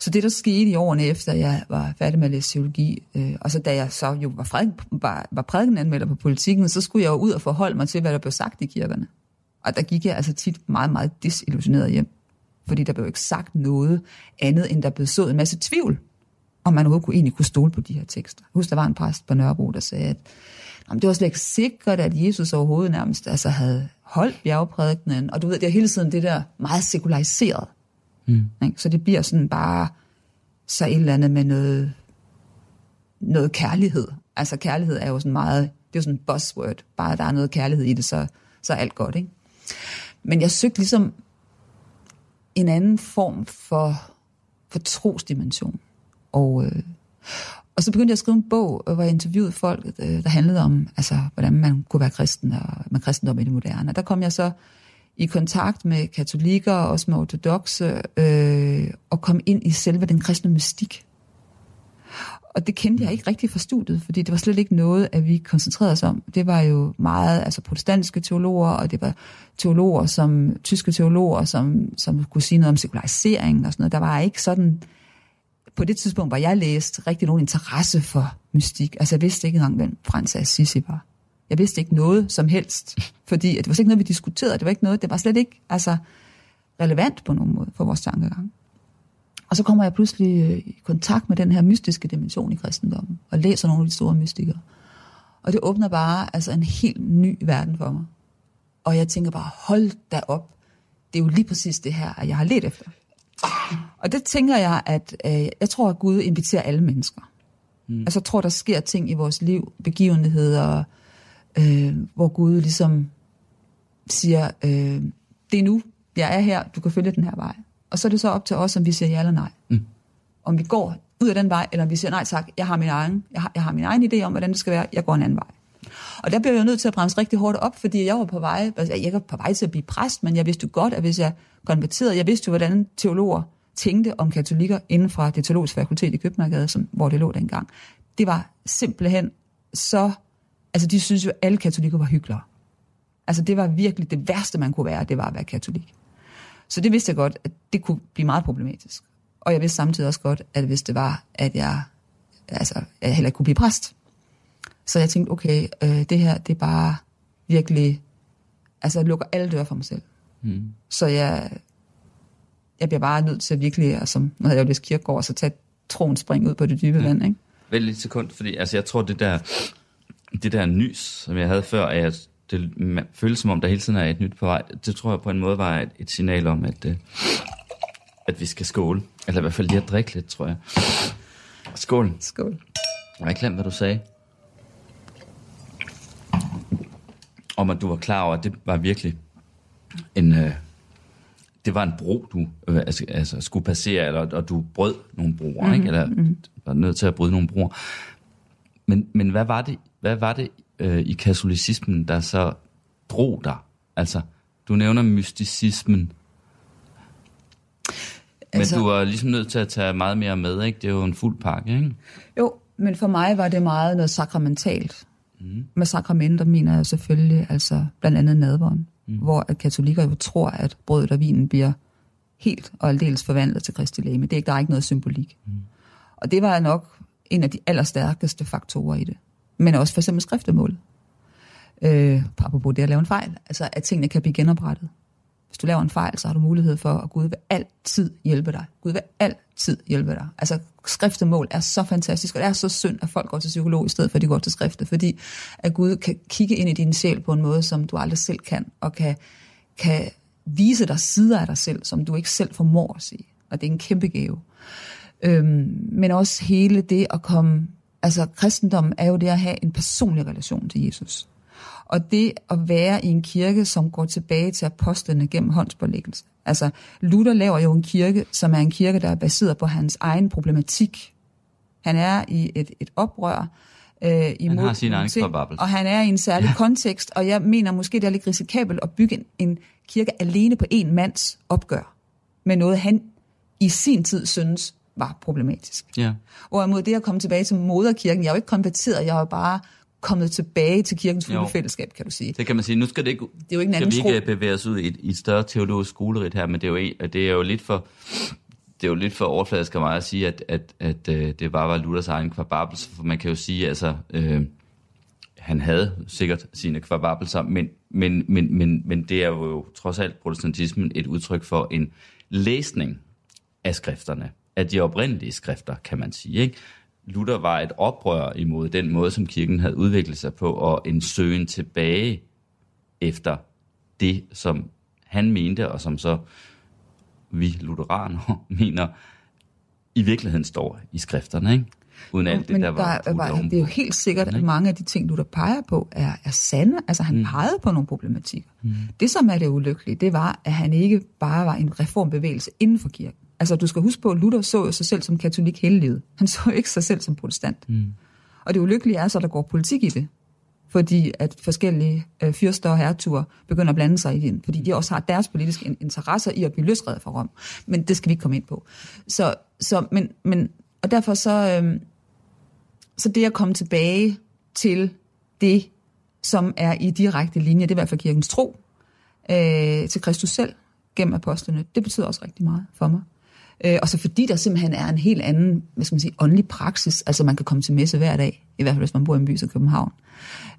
Så det, der skete i årene efter, jeg var færdig med at læse teologi, øh, og så da jeg så jo var, fred, var, var prædikenanmelder på politikken, så skulle jeg jo ud og forholde mig til, hvad der blev sagt i kirkerne. Og der gik jeg altså tit meget, meget disillusioneret hjem. Fordi der blev ikke sagt noget andet, end der blev sået en masse tvivl, om man overhovedet kunne, egentlig kunne stole på de her tekster. Husk, husker, der var en præst på Nørrebro, der sagde, at jamen, det var slet ikke sikkert, at Jesus overhovedet nærmest altså, havde holdt bjergprædikenen. Og du ved, det er hele tiden det der meget sekulariseret. Mm. Ikke? Så det bliver sådan bare så et eller andet med noget, noget kærlighed. Altså kærlighed er jo sådan meget, det er jo sådan en buzzword. Bare der er noget kærlighed i det, så, så er alt godt. Ikke? Men jeg søgte ligesom en anden form for, for trosdimension. Og, øh, og så begyndte jeg at skrive en bog, øh, hvor jeg interviewede folk, øh, der handlede om, altså, hvordan man kunne være kristen og med kristendom i det moderne. Og der kom jeg så i kontakt med katolikker og også med ortodoxe, øh, og kom ind i selve den kristne mystik. Og det kendte jeg ikke rigtig fra studiet, fordi det var slet ikke noget, at vi koncentrerede os om. Det var jo meget altså protestantiske teologer, og det var teologer, som tyske teologer, som, som kunne sige noget om sekularisering og sådan noget. Der var ikke sådan, på det tidspunkt, hvor jeg læste, rigtig nogen interesse for mystik. Altså jeg vidste ikke engang, hvem Frans Assisi var. Jeg vidste ikke noget som helst, fordi at det var ikke noget, vi diskuterede. Det var ikke noget, det var slet ikke altså, relevant på nogen måde for vores tankegang. Og så kommer jeg pludselig øh, i kontakt med den her mystiske dimension i kristendommen, og læser nogle af de store mystikere. Og det åbner bare altså en helt ny verden for mig. Og jeg tænker bare, hold da op. Det er jo lige præcis det her, jeg har let efter. Og det tænker jeg, at øh, jeg tror, at Gud inviterer alle mennesker. Mm. Altså jeg tror, der sker ting i vores liv, begivenheder, øh, hvor Gud ligesom siger, øh, det er nu, jeg er her, du kan følge den her vej. Og så er det så op til os, om vi siger ja eller nej. Mm. Om vi går ud af den vej, eller om vi siger nej tak, jeg har min egen, jeg har, jeg har min egen idé om, hvordan det skal være, jeg går en anden vej. Og der blev jeg jo nødt til at bremse rigtig hårdt op, fordi jeg var på vej, altså jeg var på vej til at blive præst, men jeg vidste jo godt, at hvis jeg konverterede, jeg vidste jo, hvordan teologer tænkte om katolikker inden fra det teologiske fakultet i København, som, hvor det lå dengang. Det var simpelthen så, altså de synes jo, at alle katolikker var hyggelere. Altså det var virkelig det værste, man kunne være, det var at være katolik. Så det vidste jeg godt, at det kunne blive meget problematisk. Og jeg vidste samtidig også godt, at hvis det var, at jeg, altså, at jeg heller ikke kunne blive præst. Så jeg tænkte, okay, øh, det her, det er bare virkelig, altså jeg lukker alle døre for mig selv. Mm. Så jeg, jeg bliver bare nødt til at virkelig, altså, nu havde jeg jo læst kirkegård, så tage troen spring ud på det dybe ja. vand, ikke? Vælg lidt sekund, fordi altså, jeg tror, det der, det der nys, som jeg havde før, at det føles som om, der hele tiden er et nyt på vej. Det tror jeg på en måde var et, et signal om, at, øh, at vi skal skåle. Eller i hvert fald lige at drikke lidt, tror jeg. Skål. Skål. Jeg har ikke glemt, hvad du sagde. Om at du var klar over, at det var virkelig en... Øh, det var en bro, du øh, altså, altså, skulle passere, eller, og du brød nogle broer, mm-hmm. ikke? Eller mm-hmm. var nødt til at bryde nogle broer. Men, men hvad var det, hvad var det øh, i katolicismen, der så drog dig? Altså, du nævner mysticismen, altså, men du var ligesom nødt til at tage meget mere med, ikke? Det er jo en fuld pakke, ikke? Jo, men for mig var det meget noget sakramentalt. Mm. Med sakramenter mener jeg selvfølgelig altså blandt andet nadvånd, mm. hvor at katolikker jo tror, at brødet og vinen bliver helt og aldeles forvandlet til Kristi læge. Det er ikke, der er ikke noget symbolik. Mm. Og det var nok en af de allerstærkeste faktorer i det. Men også for eksempel skriftemålet. Øh, apropos det at lave en fejl. Altså, at tingene kan blive genoprettet. Hvis du laver en fejl, så har du mulighed for, at Gud vil altid hjælpe dig. Gud vil altid hjælpe dig. Altså, skriftemål er så fantastisk, og det er så synd, at folk går til psykolog i stedet for, at de går til skrifte, fordi at Gud kan kigge ind i din sjæl på en måde, som du aldrig selv kan, og kan, kan vise dig sider af dig selv, som du ikke selv formår at se. Og det er en kæmpe gave. Øhm, men også hele det at komme... Altså, kristendommen er jo det at have en personlig relation til Jesus. Og det at være i en kirke, som går tilbage til apostlene gennem håndspålæggelse. Altså, Luther laver jo en kirke, som er en kirke, der er baseret på hans egen problematik. Han er i et, et oprør, øh, imod har sin egen ting, og han er i en særlig kontekst, og jeg mener måske, det er lidt risikabelt at bygge en, en kirke alene på en mands opgør med noget, han i sin tid synes var problematisk. Ja. Hvorimod det at komme tilbage til moderkirken, jeg er jo ikke konverteret, jeg er jo bare kommet tilbage til kirkens fulde Jo. fællesskab, kan du sige. Det kan man sige. Nu skal det ikke, Det er jo ikke en skal anden vi tro. ikke bevæge os ud i et, i et større teologisk skolerit her, men det er jo, det er jo lidt for det er jo lidt for overfladisk af mig at sige, at, at, at øh, det bare var Luthers egen kvababelse, for man kan jo sige, altså, øh, han havde sikkert sine kvababelser, men, men, men, men, men det er jo trods alt protestantismen et udtryk for en læsning af skrifterne, af de oprindelige skrifter, kan man sige. Ikke? Luther var et oprør imod den måde, som kirken havde udviklet sig på, og en søgen tilbage efter det, som han mente, og som så vi lutheraner mener, i virkeligheden står i skrifterne, ikke? Uden alt det, Men der var, der, var, pudet det er jo helt sikkert, at mange af de ting, du der peger på, er, er sande. Altså, han mm. pegede på nogle problematikker. Mm. Det, som er det ulykkelige, det var, at han ikke bare var en reformbevægelse inden for kirken. Altså, du skal huske på, at Luther så jo sig selv som katolik hele livet. Han så ikke sig selv som protestant. Mm. Og det ulykkelige er så, at der går politik i det. Fordi at forskellige øh, fyrster og hertuger begynder at blande sig i det, fordi de også har deres politiske in- interesser i at blive løsredet fra Rom. Men det skal vi ikke komme ind på. Så, så, men, men, og derfor så, øhm, så det at komme tilbage til det, som er i direkte linje, det er i hvert fald kirkens tro, øh, til Kristus selv gennem apostlene, det betyder også rigtig meget for mig. Øh, og så fordi der simpelthen er en helt anden, hvad skal man sige, åndelig praksis, altså man kan komme til messe hver dag, i hvert fald hvis man bor i en by som København.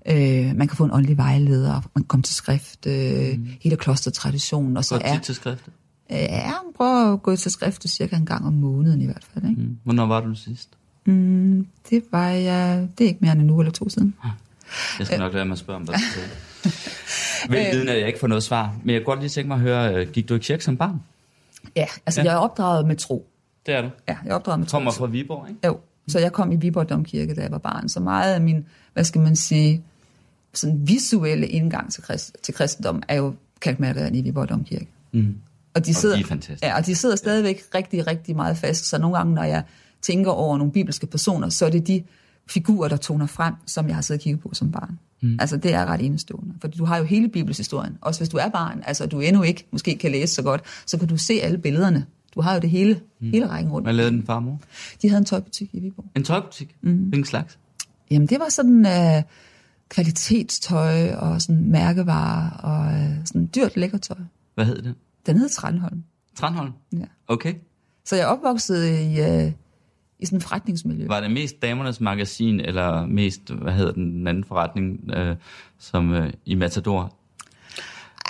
Øh, man kan få en åndelig vejleder, man kan komme til skrift, øh, mm. hele klostertraditionen, og så er, til skriftet. øh, ja, man prøver at gå til skrift cirka en gang om måneden i hvert fald. Ikke? Mm. Hvornår var du sidst? Mm, det var jeg, det er ikke mere end en uge eller to siden. Jeg skal nok lade mig at spørge om det. Vel viden, at jeg ikke får noget svar. Men jeg kunne godt lige tænke mig at høre, øh, gik du i kirke som barn? Ja, altså Ja. jeg er opdraget med tro. Det er du. Ja, jeg er opdraget med tro. Kommer fra Viborg, ikke? Jo, så jeg kom i Viborg Domkirke, da jeg var barn. Så meget af min, hvad skal man sige, sådan visuelle indgang til, krist, til kristendom er jo kalkmærkeren i Viborg Domkirke. Mm. Og de, sidder, de er fantastiske. Ja, og de sidder stadigvæk rigtig, rigtig meget fast. Så nogle gange, når jeg tænker over nogle bibelske personer, så er det de figurer, der toner frem, som jeg har siddet og kigget på som barn. Mm. Altså, det er ret enestående. Fordi du har jo hele Bibels historien. Også hvis du er barn, altså du endnu ikke måske kan læse så godt, så kan du se alle billederne. Du har jo det hele, mm. hele rækken rundt. Hvad lavede din farmor? De havde en tøjbutik i Viborg. En tøjbutik? Mm. Hvilken slags? Jamen, det var sådan øh, kvalitetstøj og sådan mærkevarer og øh, sådan dyrt lækkert tøj. Hvad hed det? Den hed Tranholm. Tranholm? Ja. Okay. Så jeg opvokset i, øh, i sådan et forretningsmiljø. Var det mest damernes magasin, eller mest, hvad hedder den, den anden forretning, øh, som øh, i Matador?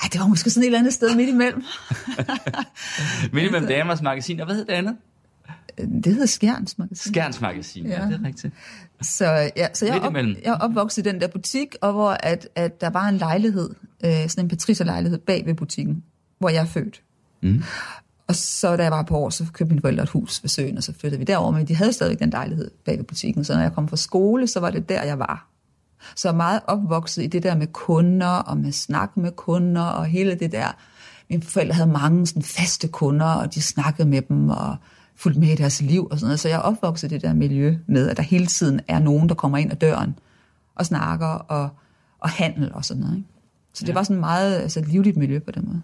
Ej, det var måske sådan et eller andet sted midt imellem. Midt imellem damernes magasin, og hvad hed det andet? Det hedder Skjerns magasin. Skærns magasin, ja. ja, det er rigtigt. Så, ja, så jeg, op, jeg er opvokset i den der butik, og hvor at, at der var en lejlighed, øh, sådan en patricerlejlighed bag ved butikken, hvor jeg er født. Mm. Og så da jeg var på år, så købte mine forældre et hus ved søen, og så flyttede vi derover, men de havde stadig den lejlighed bag ved butikken. Så når jeg kom fra skole, så var det der, jeg var. Så jeg meget opvokset i det der med kunder, og med snak med kunder, og hele det der. Mine forældre havde mange sådan faste kunder, og de snakkede med dem, og fulgte med i deres liv og sådan noget. Så jeg er opvokset i det der miljø med, at der hele tiden er nogen, der kommer ind ad døren og snakker, og, og handel og sådan noget. Ikke? Så det var sådan meget altså, et livligt miljø på den måde.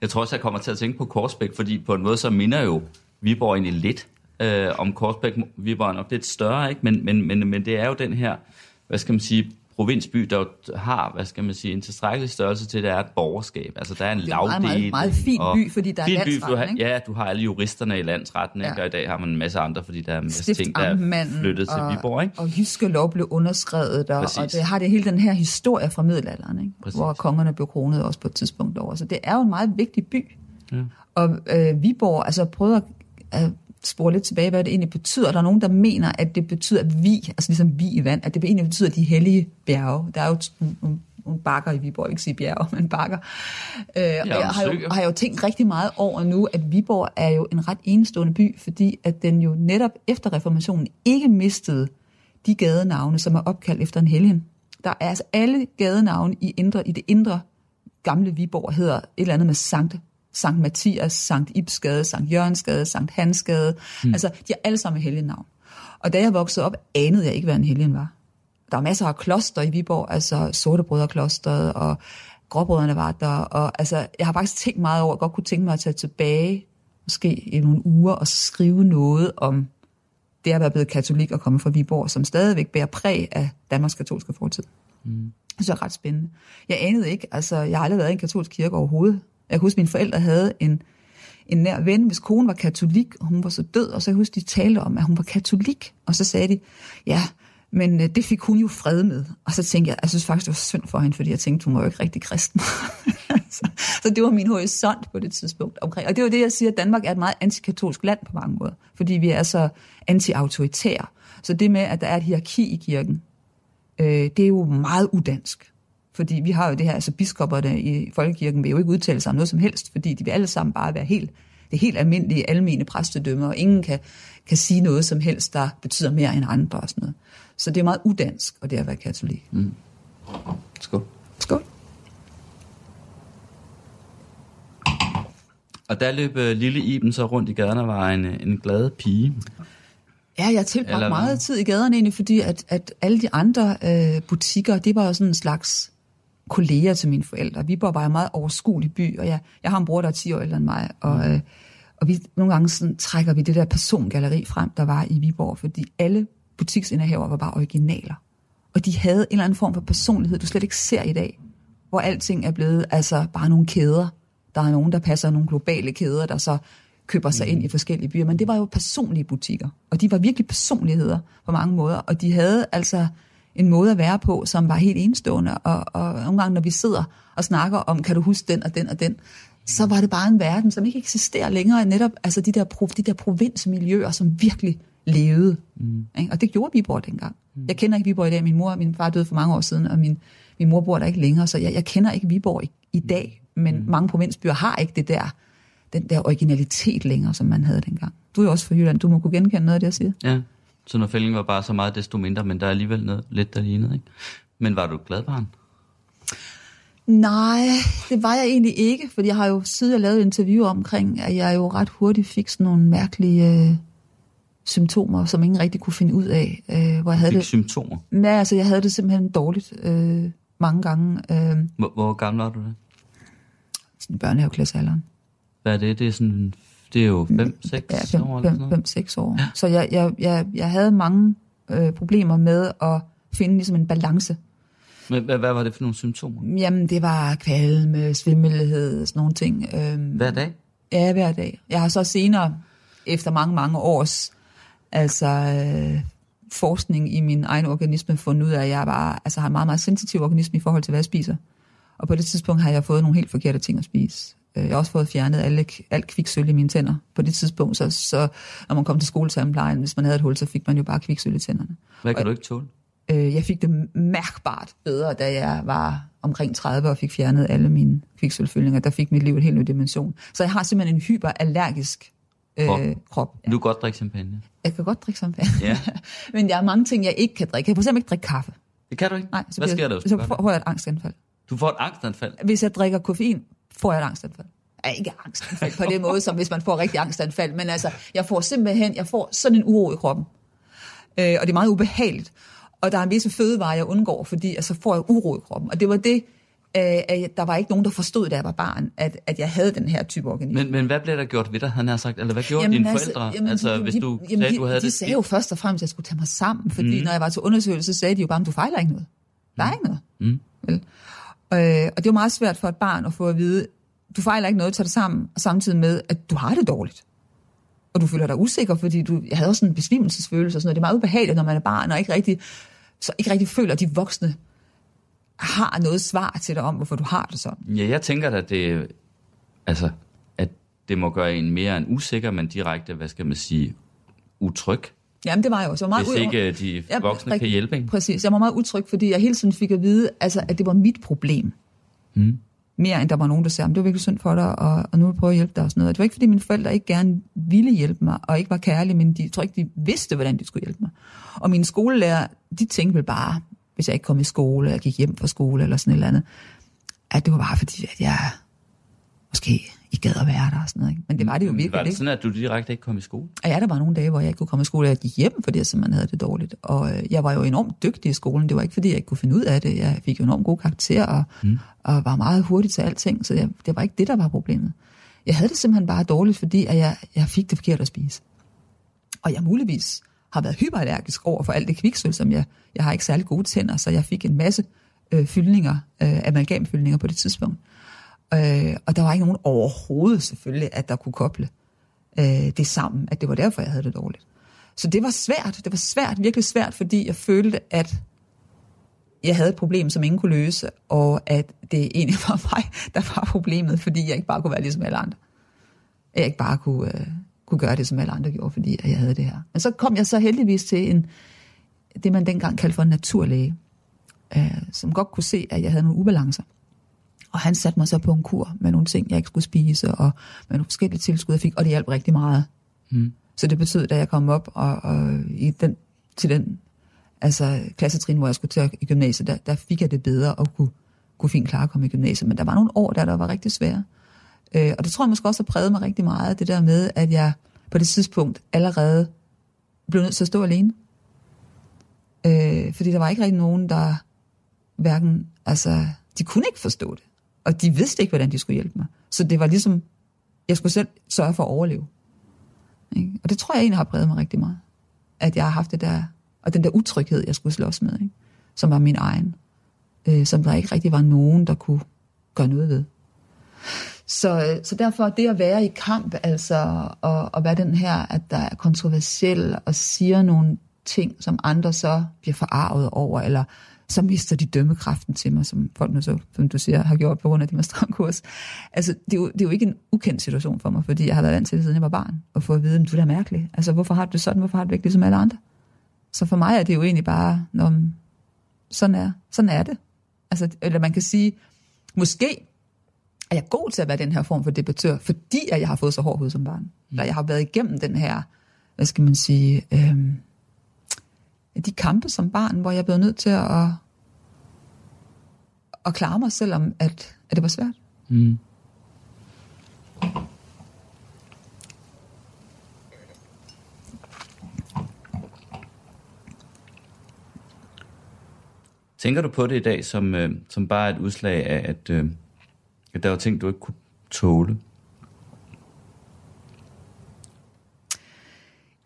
Jeg tror også, jeg kommer til at tænke på Korsbæk, fordi på en måde så minder jo Viborg egentlig lidt øh, om Korsbæk. Viborg er nok lidt større, ikke? Men, men, men, men det er jo den her, hvad skal man sige, provinsby, der har, hvad skal man sige, en tilstrækkelig størrelse til, at der er et borgerskab. Altså, der er en Det er en meget, lavdeling. meget, meget fin by, fordi der er fin by, landsretten, har, ikke? Ja, du har alle juristerne i landsretten, ikke? Ja. og i dag har man en masse andre, fordi der er en masse ting, der er flyttet til Viborg. Ikke? Og jyske lov blev underskrevet der, Præcis. og det har det hele den her historie fra middelalderen, ikke? Præcis. hvor kongerne blev kronet også på et tidspunkt over. Så det er jo en meget vigtig by. Ja. Og øh, Viborg, altså prøvet at øh, spore lidt tilbage, hvad det egentlig betyder. Der er nogen, der mener, at det betyder, at vi, altså ligesom vi i vand, at det egentlig betyder de hellige bjerge. Der er jo nogle, nogle, bakker i Viborg, ikke sige bjerge, men bakker. Øh, ja, og jeg har jo, har jeg jo tænkt rigtig meget over nu, at Viborg er jo en ret enestående by, fordi at den jo netop efter reformationen ikke mistede de gadenavne, som er opkaldt efter en helgen. Der er altså alle gadenavne i, indre, i det indre gamle Viborg hedder et eller andet med Sankt, Sankt Mathias, Sankt Ibsgade, Sankt Jørgensgade, Sankt Hansgade. Mm. Altså, de har alle sammen helgenavn. Og da jeg voksede op, anede jeg ikke, hvad en helgen var. Der var masser af kloster i Viborg, altså Sortebrødreklosteret, og Gråbrødrene var der, og altså, jeg har faktisk tænkt meget over, at jeg godt kunne tænke mig at tage tilbage, måske i nogle uger, og skrive noget om det at være blevet katolik og komme fra Viborg, som stadigvæk bærer præg af Danmarks katolske fortid. Mm. Det er ret spændende. Jeg anede ikke, altså jeg har aldrig været i en katolsk kirke overhovedet. Jeg kan huske, at mine forældre havde en, en nær ven, hvis kone var katolik, og hun var så død, og så jeg husker, de talte om, at hun var katolik, og så sagde de, ja, men øh, det fik hun jo fred med. Og så tænkte jeg, jeg synes faktisk, det var synd for hende, fordi jeg tænkte, hun var jo ikke rigtig kristen. så, så det var min horisont på det tidspunkt omkring. Og det var det, jeg siger, at Danmark er et meget antikatolsk land på mange måder, fordi vi er så anti-autoritære. Så det med, at der er et hierarki i kirken, øh, det er jo meget udansk. Fordi vi har jo det her, altså biskopperne i folkekirken vil jo ikke udtale sig om noget som helst, fordi de vil alle sammen bare være helt, det helt almindelige almene præstedømme, og ingen kan, kan sige noget som helst, der betyder mere end andre og sådan noget. Så det er meget udansk, og det er at være katolik. Mm. Skål. Skål. Og der løb uh, lille Iben så rundt i gaden og var en, en glad pige. Ja, jeg tilbragte meget tid i gaderne egentlig, fordi at, at alle de andre øh, butikker, det var sådan en slags kolleger til mine forældre. Vi var en meget overskuelig by, og jeg, jeg har en bror, der er 10 år ældre end mig, og, mm. øh, og vi, nogle gange sådan, trækker vi det der persongalleri frem, der var i Viborg, fordi alle butiksindehaver var bare originaler. Og de havde en eller anden form for personlighed, du slet ikke ser i dag, hvor alting er blevet altså bare nogle kæder. Der er nogen, der passer nogle globale kæder, der så køber sig mm. ind i forskellige byer. Men det var jo personlige butikker, og de var virkelig personligheder på mange måder, og de havde altså en måde at være på, som var helt enestående. Og, og nogle gange, når vi sidder og snakker om, kan du huske den og den og den, så var det bare en verden, som ikke eksisterer længere, netop altså de der, de der provinsmiljøer, som virkelig levede. Mm. Ikke? Og det gjorde Viborg dengang. Mm. Jeg kender ikke Viborg i dag. Min mor min far døde for mange år siden, og min, min mor bor der ikke længere, så jeg, jeg kender ikke Viborg i, i dag. Men mm. mange provinsbyer har ikke det der, den der originalitet længere, som man havde dengang. Du er jo også fra Jylland, du må kunne genkende noget af det, jeg siger. Ja, så når fældingen var bare så meget desto mindre, men der er alligevel noget lidt, der lignede. Ikke? Men var du glad barn? Nej, det var jeg egentlig ikke, fordi jeg har jo siden jeg lavede interview omkring, at jeg jo ret hurtigt fik sådan nogle mærkelige øh, symptomer, som ingen rigtig kunne finde ud af. Øh, hvor jeg havde det, symptomer? Ja, altså jeg havde det simpelthen dårligt øh, mange gange. Øh, hvor, hvor gammel var du det? Sådan børnehaveklassealderen. Hvad er det? Det er sådan det er jo 5-6 ja, år? 5-6 år. Ja. Så jeg, jeg, jeg, jeg havde mange øh, problemer med at finde ligesom en balance. Men hvad, hvad var det for nogle symptomer? Jamen, det var kvalme, svimmelhed, sådan nogle ting. Øhm, hver dag? Ja, hver dag. Jeg har så senere, efter mange, mange års altså, øh, forskning i min egen organisme, fundet ud af, at jeg bare, altså, har en meget, meget sensitiv organisme i forhold til, hvad jeg spiser. Og på det tidspunkt har jeg fået nogle helt forkerte ting at spise. Øh, jeg har også fået fjernet alle, alt kviksøl i mine tænder. På det tidspunkt, så, så når man kom til skoletandplejen, hvis man havde et hul, så fik man jo bare kviksøl i tænderne. Hvad kan og, du ikke tåle? Øh, jeg fik det mærkbart bedre, da jeg var omkring 30 og fik fjernet alle mine kviksølfyldninger. Der fik mit liv en helt ny dimension. Så jeg har simpelthen en hyperallergisk øh, krop. krop ja. Du kan godt drikke champagne. Jeg kan godt drikke champagne. Ja. Men der er mange ting, jeg ikke kan drikke. Jeg kan f.eks. ikke drikke kaffe. Det kan du ikke? Nej. Så Hvad sker der, hvis Så får jeg et angstanfald. Du får et angstanfald? Hvis jeg drikker koffein, får jeg et angstanfald. Ja, ikke angstanfald på den måde, som hvis man får rigtig angstanfald, men altså, jeg får simpelthen, jeg får sådan en uro i kroppen. Øh, og det er meget ubehageligt. Og der er en visse fødevarer, jeg undgår, fordi altså, får jeg uro i kroppen. Og det var det, øh, at der var ikke nogen, der forstod, da jeg var barn, at, at jeg havde den her type organisme. Men, men hvad blev der gjort ved dig, han har sagt? Eller hvad gjorde jamen, dine altså, forældre? Jamen, altså, de, hvis du jamen, sagde, de, du havde de det sagde jo først og fremmest, at jeg skulle tage mig sammen, fordi mm. når jeg var til undersøgelse, så sagde de jo bare, at du fejler ikke noget. Der er mm. ikke noget. Mm. Vel? Øh, og det var meget svært for et barn at få at vide, du fejler ikke noget, tager dig sammen, og samtidig med, at du har det dårligt. Og du føler dig usikker, fordi du jeg havde også en besvimelsesfølelse og sådan noget. Det er meget ubehageligt, når man er barn, og ikke rigtig, så ikke rigtig føler, at de voksne har noget svar til dig om, hvorfor du har det sådan. Ja, jeg tænker at det, altså, at det må gøre en mere en usikker, men direkte, hvad skal man sige, utryg. Jamen, det var jeg også. Meget Hvis ikke de voksne ja, kan hjælpe en. Præcis. Jeg var meget utryg, fordi jeg hele tiden fik at vide, altså, at det var mit problem. Mm mere end der var nogen, der sagde, det var virkelig synd for dig, og, og nu vil jeg prøve at hjælpe dig og sådan noget. Det var ikke, fordi mine forældre ikke gerne ville hjælpe mig, og ikke var kærlige, men de jeg tror ikke, de vidste, hvordan de skulle hjælpe mig. Og mine skolelærer, de tænkte vel bare, hvis jeg ikke kom i skole, eller gik hjem fra skole, eller sådan et eller andet, at det var bare fordi, at jeg måske ikke gad at være der og sådan noget. Ikke? Men det var det jo virkelig Var det sådan, at du direkte ikke kom i skole? Og ja, der var nogle dage, hvor jeg ikke kunne komme i skole, jeg gik hjem, fordi jeg simpelthen havde det dårligt. Og øh, jeg var jo enormt dygtig i skolen. Det var ikke, fordi jeg ikke kunne finde ud af det. Jeg fik jo enormt gode karakterer, og, mm. og var meget hurtig til alting, så jeg, det var ikke det, der var problemet. Jeg havde det simpelthen bare dårligt, fordi at jeg, jeg fik det forkert at spise. Og jeg muligvis har været hyperallergisk over for alt det kviksøl, som jeg, jeg har ikke særlig gode tænder, så jeg fik en masse øh, fyldninger, øh, amalgamfyldninger på det tidspunkt. Øh, Øh, og der var ikke nogen overhovedet selvfølgelig, at der kunne koble øh, det sammen, at det var derfor, jeg havde det dårligt. Så det var svært, det var svært, virkelig svært, fordi jeg følte, at jeg havde et problem, som ingen kunne løse, og at det egentlig var mig, der var problemet, fordi jeg ikke bare kunne være ligesom alle andre. Jeg ikke bare kunne, øh, kunne gøre det, som alle andre gjorde, fordi jeg havde det her. Men så kom jeg så heldigvis til en, det, man dengang kaldte for en naturlæge, øh, som godt kunne se, at jeg havde nogle ubalancer. Og han satte mig så på en kur med nogle ting, jeg ikke skulle spise, og med nogle forskellige tilskud, jeg fik, og det hjalp rigtig meget. Mm. Så det betød, da jeg kom op og, og i den, til den altså, klassetrin, hvor jeg skulle til i gymnasiet, der, der fik jeg det bedre og kunne, kunne fint klare at komme i gymnasiet. Men der var nogle år, der, der var rigtig svære. Øh, og det tror jeg måske også har præget mig rigtig meget, det der med, at jeg på det tidspunkt allerede blev nødt til at stå alene. Øh, fordi der var ikke rigtig nogen, der hverken, altså, de kunne ikke forstå det. Og de vidste ikke, hvordan de skulle hjælpe mig. Så det var ligesom, jeg skulle selv sørge for at overleve. Ikke? Og det tror jeg egentlig har præget mig rigtig meget. At jeg har haft det der, og den der utryghed, jeg skulle slås med, ikke? som var min egen. Øh, som der ikke rigtig var nogen, der kunne gøre noget ved. Så, øh, så derfor det at være i kamp, altså, og, og være den her, at der er kontroversiel og siger nogle ting, som andre så bliver forarvet over, eller så mister de dømmekraften til mig, som folk nu så, som du siger, har gjort på grund af din kurs. Altså, det er, jo, det er jo ikke en ukendt situation for mig, fordi jeg har været vant til det, siden jeg var barn, og få at vide, at du er mærkelig. Altså, hvorfor har du det sådan? Hvorfor har du det ikke ligesom alle andre? Så for mig er det jo egentlig bare, når, sådan er, sådan er det. Altså, eller man kan sige, måske er jeg god til at være den her form for debattør, fordi at jeg har fået så hård hud som barn. Mm. Eller jeg har været igennem den her, hvad skal man sige, øhm, de kampe som barn, hvor jeg blev nødt til at, at klare mig, selvom at, at det var svært. Mm. Tænker du på det i dag som, øh, som bare et udslag af, at, øh, at der var ting, du ikke kunne tåle?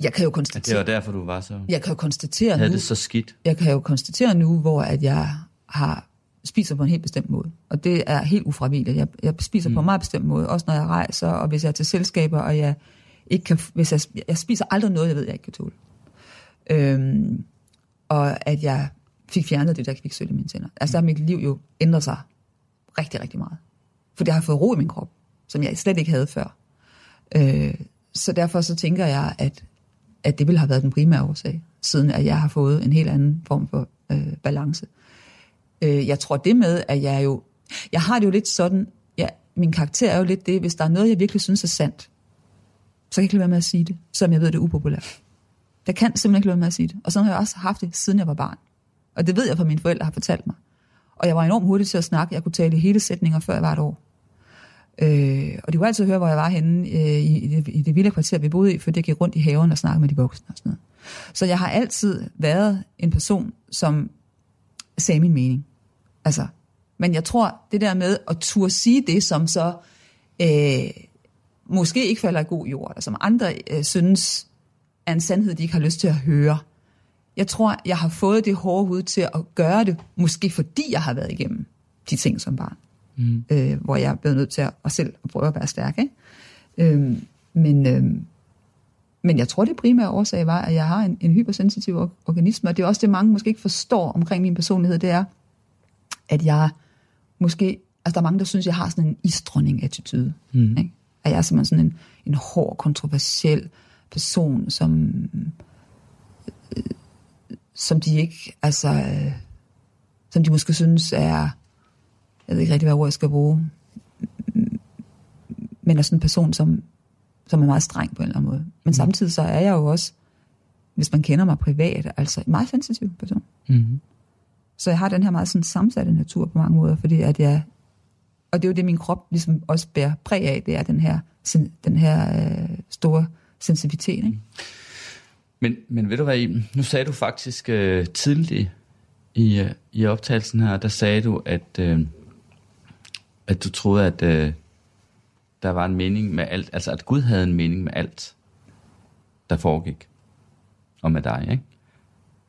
Jeg kan jo At det konstatere, var derfor, du var så... jeg kan jo konstatere Havde nu, det så skidt? jeg kan jo konstatere nu, hvor at jeg har spiser på en helt bestemt måde. Og det er helt ufravigeligt. Jeg, jeg spiser mm. på en meget bestemt måde, også når jeg rejser, og hvis jeg er til selskaber, og jeg ikke kan, hvis jeg, jeg spiser aldrig noget, jeg ved, jeg ikke kan tåle. Øhm, og at jeg fik fjernet det der kviksøl i mine tænder. Altså der har mit liv jo ændret sig rigtig, rigtig meget. For det har fået ro i min krop, som jeg slet ikke havde før. Øh, så derfor så tænker jeg, at, at det ville have været den primære årsag, siden at jeg har fået en helt anden form for øh, balance. Øh, jeg tror det med, at jeg jo... Jeg har det jo lidt sådan... Ja, min karakter er jo lidt det, hvis der er noget, jeg virkelig synes er sandt, så kan jeg ikke lade være med at sige det, selvom jeg ved, det er upopulært. Jeg kan simpelthen ikke lade være med at sige det. Og sådan har jeg også haft det, siden jeg var barn. Og det ved jeg, for mine forældre har fortalt mig. Og jeg var enormt hurtig til at snakke. Jeg kunne tale hele sætninger, før jeg var et år. Øh, og de kunne altid høre, hvor jeg var henne øh, i, i, det, i det vilde kvarter, vi boede i, for det gik rundt i haven og snakkede med de voksne og sådan noget. Så jeg har altid været en person, som sagde min mening. Altså, men jeg tror, det der med at turde sige det, som så øh, måske ikke falder i god jord, eller som andre øh, synes er en sandhed, de ikke har lyst til at høre. Jeg tror, jeg har fået det hårde hud til at gøre det, måske fordi jeg har været igennem de ting som barn. Mm. Øh, hvor jeg blevet nødt til at, at selv at prøve at være stærk. Ikke? Øh, men, øh, men jeg tror, det primære årsag var, at jeg har en, en hypersensitiv or- organisme, og det er også det, mange måske ikke forstår omkring min personlighed, det er, at jeg måske, altså der er mange, der synes, jeg har sådan en isdronning-attitude. Mm. Ikke? At jeg er simpelthen sådan en, en hård, kontroversiel person, som, øh, som de ikke, altså, øh, som de måske synes er, jeg ved ikke rigtig, hvad ord jeg skal bruge, men er sådan en person, som, som er meget streng på en eller anden måde. Men mm. samtidig så er jeg jo også, hvis man kender mig privat, altså en meget sensitiv person. Mm-hmm. Så jeg har den her meget sådan sammensatte natur på mange måder, fordi at jeg, og det er jo det, min krop ligesom også bærer præg af, det er den her, den her øh, store sensitivitet. Ikke? Men, men ved du hvad, Iben? nu sagde du faktisk øh, tidligt i, øh, i optagelsen her, der sagde du, at, øh, at du troede, at øh, der var en mening med alt, altså at Gud havde en mening med alt, der foregik, og med dig, ikke?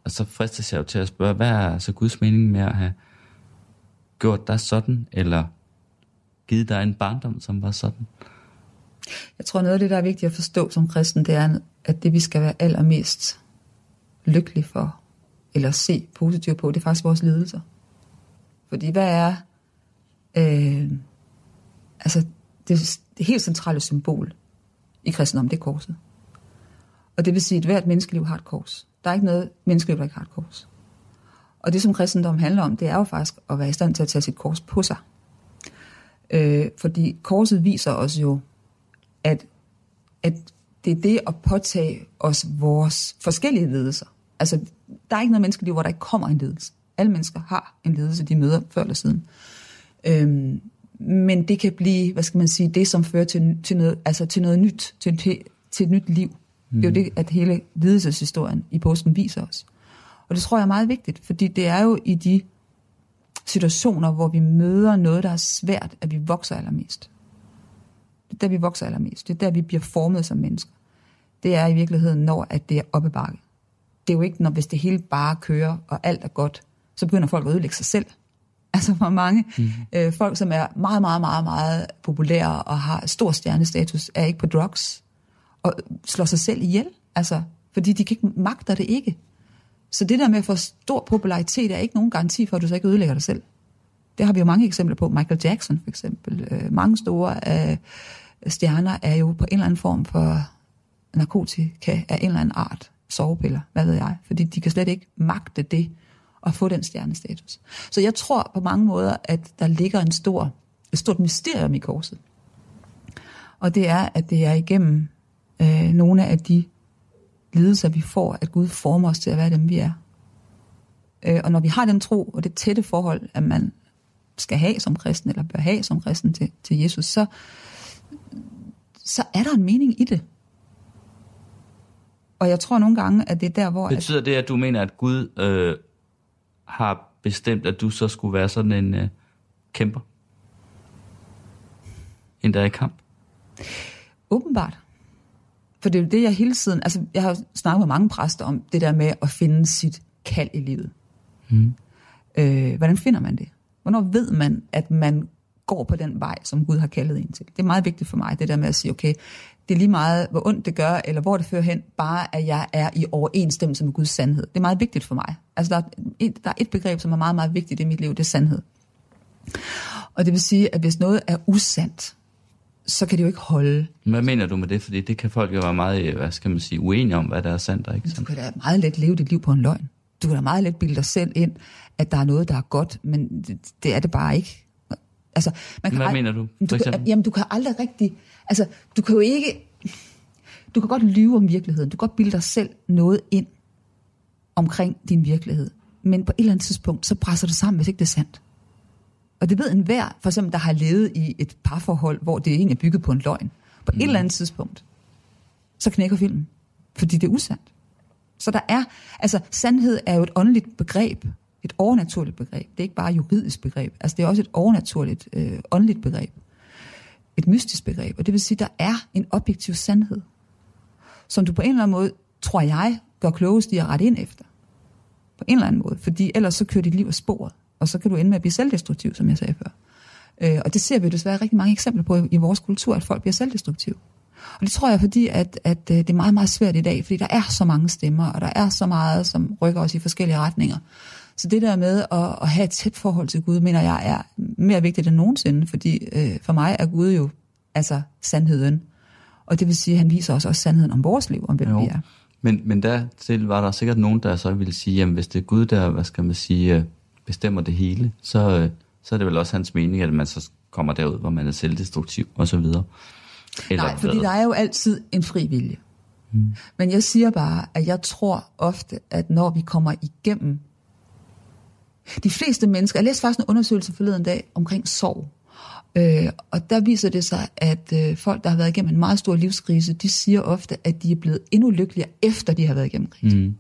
Og så fristes jeg jo til at spørge, hvad er så Guds mening med at have gjort dig sådan, eller givet dig en barndom, som var sådan? Jeg tror, noget af det, der er vigtigt at forstå som kristen, det er, at det, vi skal være allermest lykkelige for, eller se positivt på, det er faktisk vores lidelser. Fordi hvad er... Øh, altså, det, det helt centrale symbol i kristendommen, det er korset. Og det vil sige, at hvert menneskeliv har et kors. Der er ikke noget menneskeliv, der ikke har et kors. Og det, som kristendom handler om, det er jo faktisk at være i stand til at tage sit kors på sig. Øh, fordi korset viser os jo, at, at det er det at påtage os vores forskellige ledelser. Altså, der er ikke noget menneskeliv, hvor der ikke kommer en ledelse. Alle mennesker har en ledelse, de møder før eller siden. Øhm, men det kan blive, hvad skal man sige, det som fører til, til, noget, altså til noget nyt, til, til, til et nyt liv. Mm. Det er jo det, at hele lidelseshistorien i påsken viser os. Og det tror jeg er meget vigtigt, fordi det er jo i de situationer, hvor vi møder noget, der er svært, at vi vokser allermest. Det er der, vi vokser allermest. Det er der, vi bliver formet som mennesker. Det er i virkeligheden, når at det er oppe bakke. Det er jo ikke, når hvis det hele bare kører, og alt er godt, så begynder folk at ødelægge sig selv. Altså for mange mm. øh, folk, som er meget, meget, meget, meget populære og har stor stjernestatus, er ikke på drugs og slår sig selv ihjel. Altså, fordi de kan ikke magter det ikke. Så det der med at få stor popularitet er ikke nogen garanti for, at du så ikke ødelægger dig selv. Det har vi jo mange eksempler på. Michael Jackson for eksempel. Øh, mange store øh, stjerner er jo på en eller anden form for narkotika af en eller anden art. Sovepiller, hvad ved jeg. Fordi de kan slet ikke magte det at få den stjernestatus. Så jeg tror på mange måder, at der ligger en stor, et stort mysterium i korset. Og det er, at det er igennem øh, nogle af de lidelser, vi får, at Gud former os til at være dem, vi er. Øh, og når vi har den tro og det tætte forhold, at man skal have som kristen, eller bør have som kristen til, til Jesus, så, så er der en mening i det. Og jeg tror nogle gange, at det er der, hvor... Betyder det, at du mener, at Gud øh, har bestemt, at du så skulle være sådan en øh, kæmper? En der er i kamp? Åbenbart. For det er jo det, jeg hele tiden... Altså, jeg har snakket med mange præster om det der med at finde sit kald i livet. Mm. Øh, hvordan finder man det? Hvornår ved man, at man går på den vej, som Gud har kaldet en til? Det er meget vigtigt for mig, det der med at sige, okay, det er lige meget, hvor ondt det gør, eller hvor det fører hen, bare at jeg er i overensstemmelse med Guds sandhed. Det er meget vigtigt for mig. Altså, der er, et, der er et begreb, som er meget, meget vigtigt i mit liv, det er sandhed. Og det vil sige, at hvis noget er usandt, så kan det jo ikke holde. Hvad mener du med det? Fordi det kan folk jo være meget, hvad skal man sige, uenige om, hvad der er sandt og ikke sandt. Du kan da meget let leve dit liv på en løgn. Du kan da meget let bilde dig selv ind, at der er noget, der er godt, men det, det er det bare ikke. Altså, man kan hvad ald- mener du? du kan, jamen, du kan aldrig rigtig... Altså, du kan jo ikke... Du kan godt lyve om virkeligheden. Du kan godt bilde dig selv noget ind omkring din virkelighed. Men på et eller andet tidspunkt, så presser det sammen, hvis ikke det er sandt. Og det ved enhver, for eksempel, der har levet i et parforhold, hvor det egentlig er bygget på en løgn. På mm. et eller andet tidspunkt, så knækker filmen. Fordi det er usandt. Så der er, altså sandhed er jo et åndeligt begreb. Et overnaturligt begreb. Det er ikke bare et juridisk begreb. Altså det er også et overnaturligt, øh, åndeligt begreb. Et mystisk begreb. Og det vil sige, der er en objektiv sandhed, som du på en eller anden måde, tror jeg, gør klogest i at rette ind efter. På en eller anden måde. Fordi ellers så kører dit liv af sporet og så kan du ende med at blive selvdestruktiv, som jeg sagde før. Øh, og det ser vi desværre rigtig mange eksempler på i, i vores kultur, at folk bliver selvdestruktive. Og det tror jeg, fordi at, at øh, det er meget, meget svært i dag, fordi der er så mange stemmer, og der er så meget, som rykker os i forskellige retninger. Så det der med at, at have et tæt forhold til Gud, mener jeg er mere vigtigt end nogensinde, fordi øh, for mig er Gud jo altså sandheden. Og det vil sige, at han viser os også sandheden om vores liv, om hvem jo. vi er. Men, men dertil var der sikkert nogen, der så ville sige, at hvis det er Gud, der, hvad skal man sige, øh, bestemmer det hele, så, øh, så er det vel også hans mening, at man så kommer derud, hvor man er selvdestruktiv og så videre. Eller Nej, fordi der er jo altid en fri vilje. Hmm. Men jeg siger bare, at jeg tror ofte, at når vi kommer igennem De fleste mennesker, jeg læste faktisk en undersøgelse forleden dag omkring sorg. Øh, og der viser det sig, at øh, folk, der har været igennem en meget stor livskrise, de siger ofte, at de er blevet endnu lykkeligere, efter de har været igennem krisen. Mm.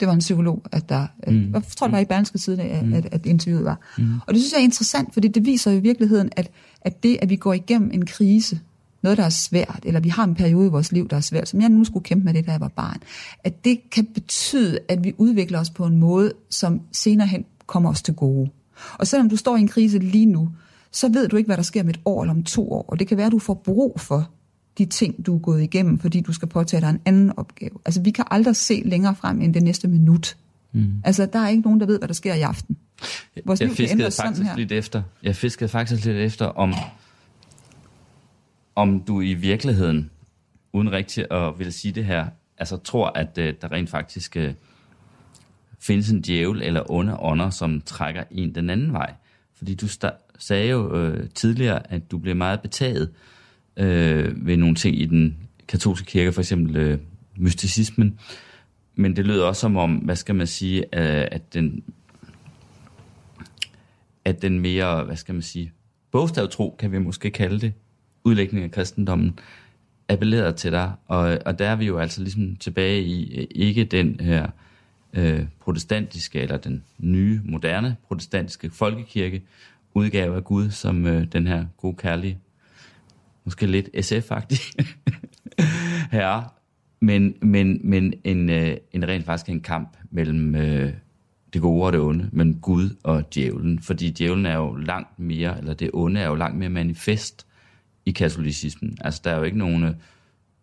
Det var en psykolog, at der, mm. jeg tror det var i Berlingske side, at, mm. at, at interviewet var. Mm. Og det synes jeg er interessant, fordi det viser i virkeligheden, at, at det, at vi går igennem en krise, noget, der er svært, eller vi har en periode i vores liv, der er svært, som jeg nu skulle kæmpe med det, da jeg var barn, at det kan betyde, at vi udvikler os på en måde, som senere hen kommer os til gode. Og selvom du står i en krise lige nu, så ved du ikke, hvad der sker med et år eller om to år, og det kan være, at du får brug for de ting, du er gået igennem, fordi du skal påtage dig en anden opgave. Altså, vi kan aldrig se længere frem end det næste minut. Mm. Altså, der er ikke nogen, der ved, hvad der sker i aften. Vores jeg fiskede faktisk lidt efter. Jeg fiskede faktisk lidt efter, om, om du i virkeligheden, uden rigtig at ville sige det her, altså tror, at uh, der rent faktisk uh, findes en djævel eller onde ånder, som trækker en den anden vej. Fordi du sagde jo øh, tidligere, at du blev meget betaget øh, ved nogle ting i den katolske kirke, for eksempel øh, mysticismen. Men det lød også som om, hvad skal man sige, øh, at den at den mere, hvad skal man sige, bogstavtro, kan vi måske kalde det, udlægning af kristendommen, appellerede til dig. Og, og der er vi jo altså ligesom tilbage i øh, ikke den her øh, protestantiske, eller den nye, moderne protestantiske folkekirke udgave af Gud, som øh, den her gode kærlige måske lidt SF-agtig herre, men, men, men en, øh, en rent faktisk en kamp mellem øh, det gode og det onde, mellem Gud og djævlen, fordi djævlen er jo langt mere, eller det onde er jo langt mere manifest i katolicismen. Altså der er jo ikke nogen, øh,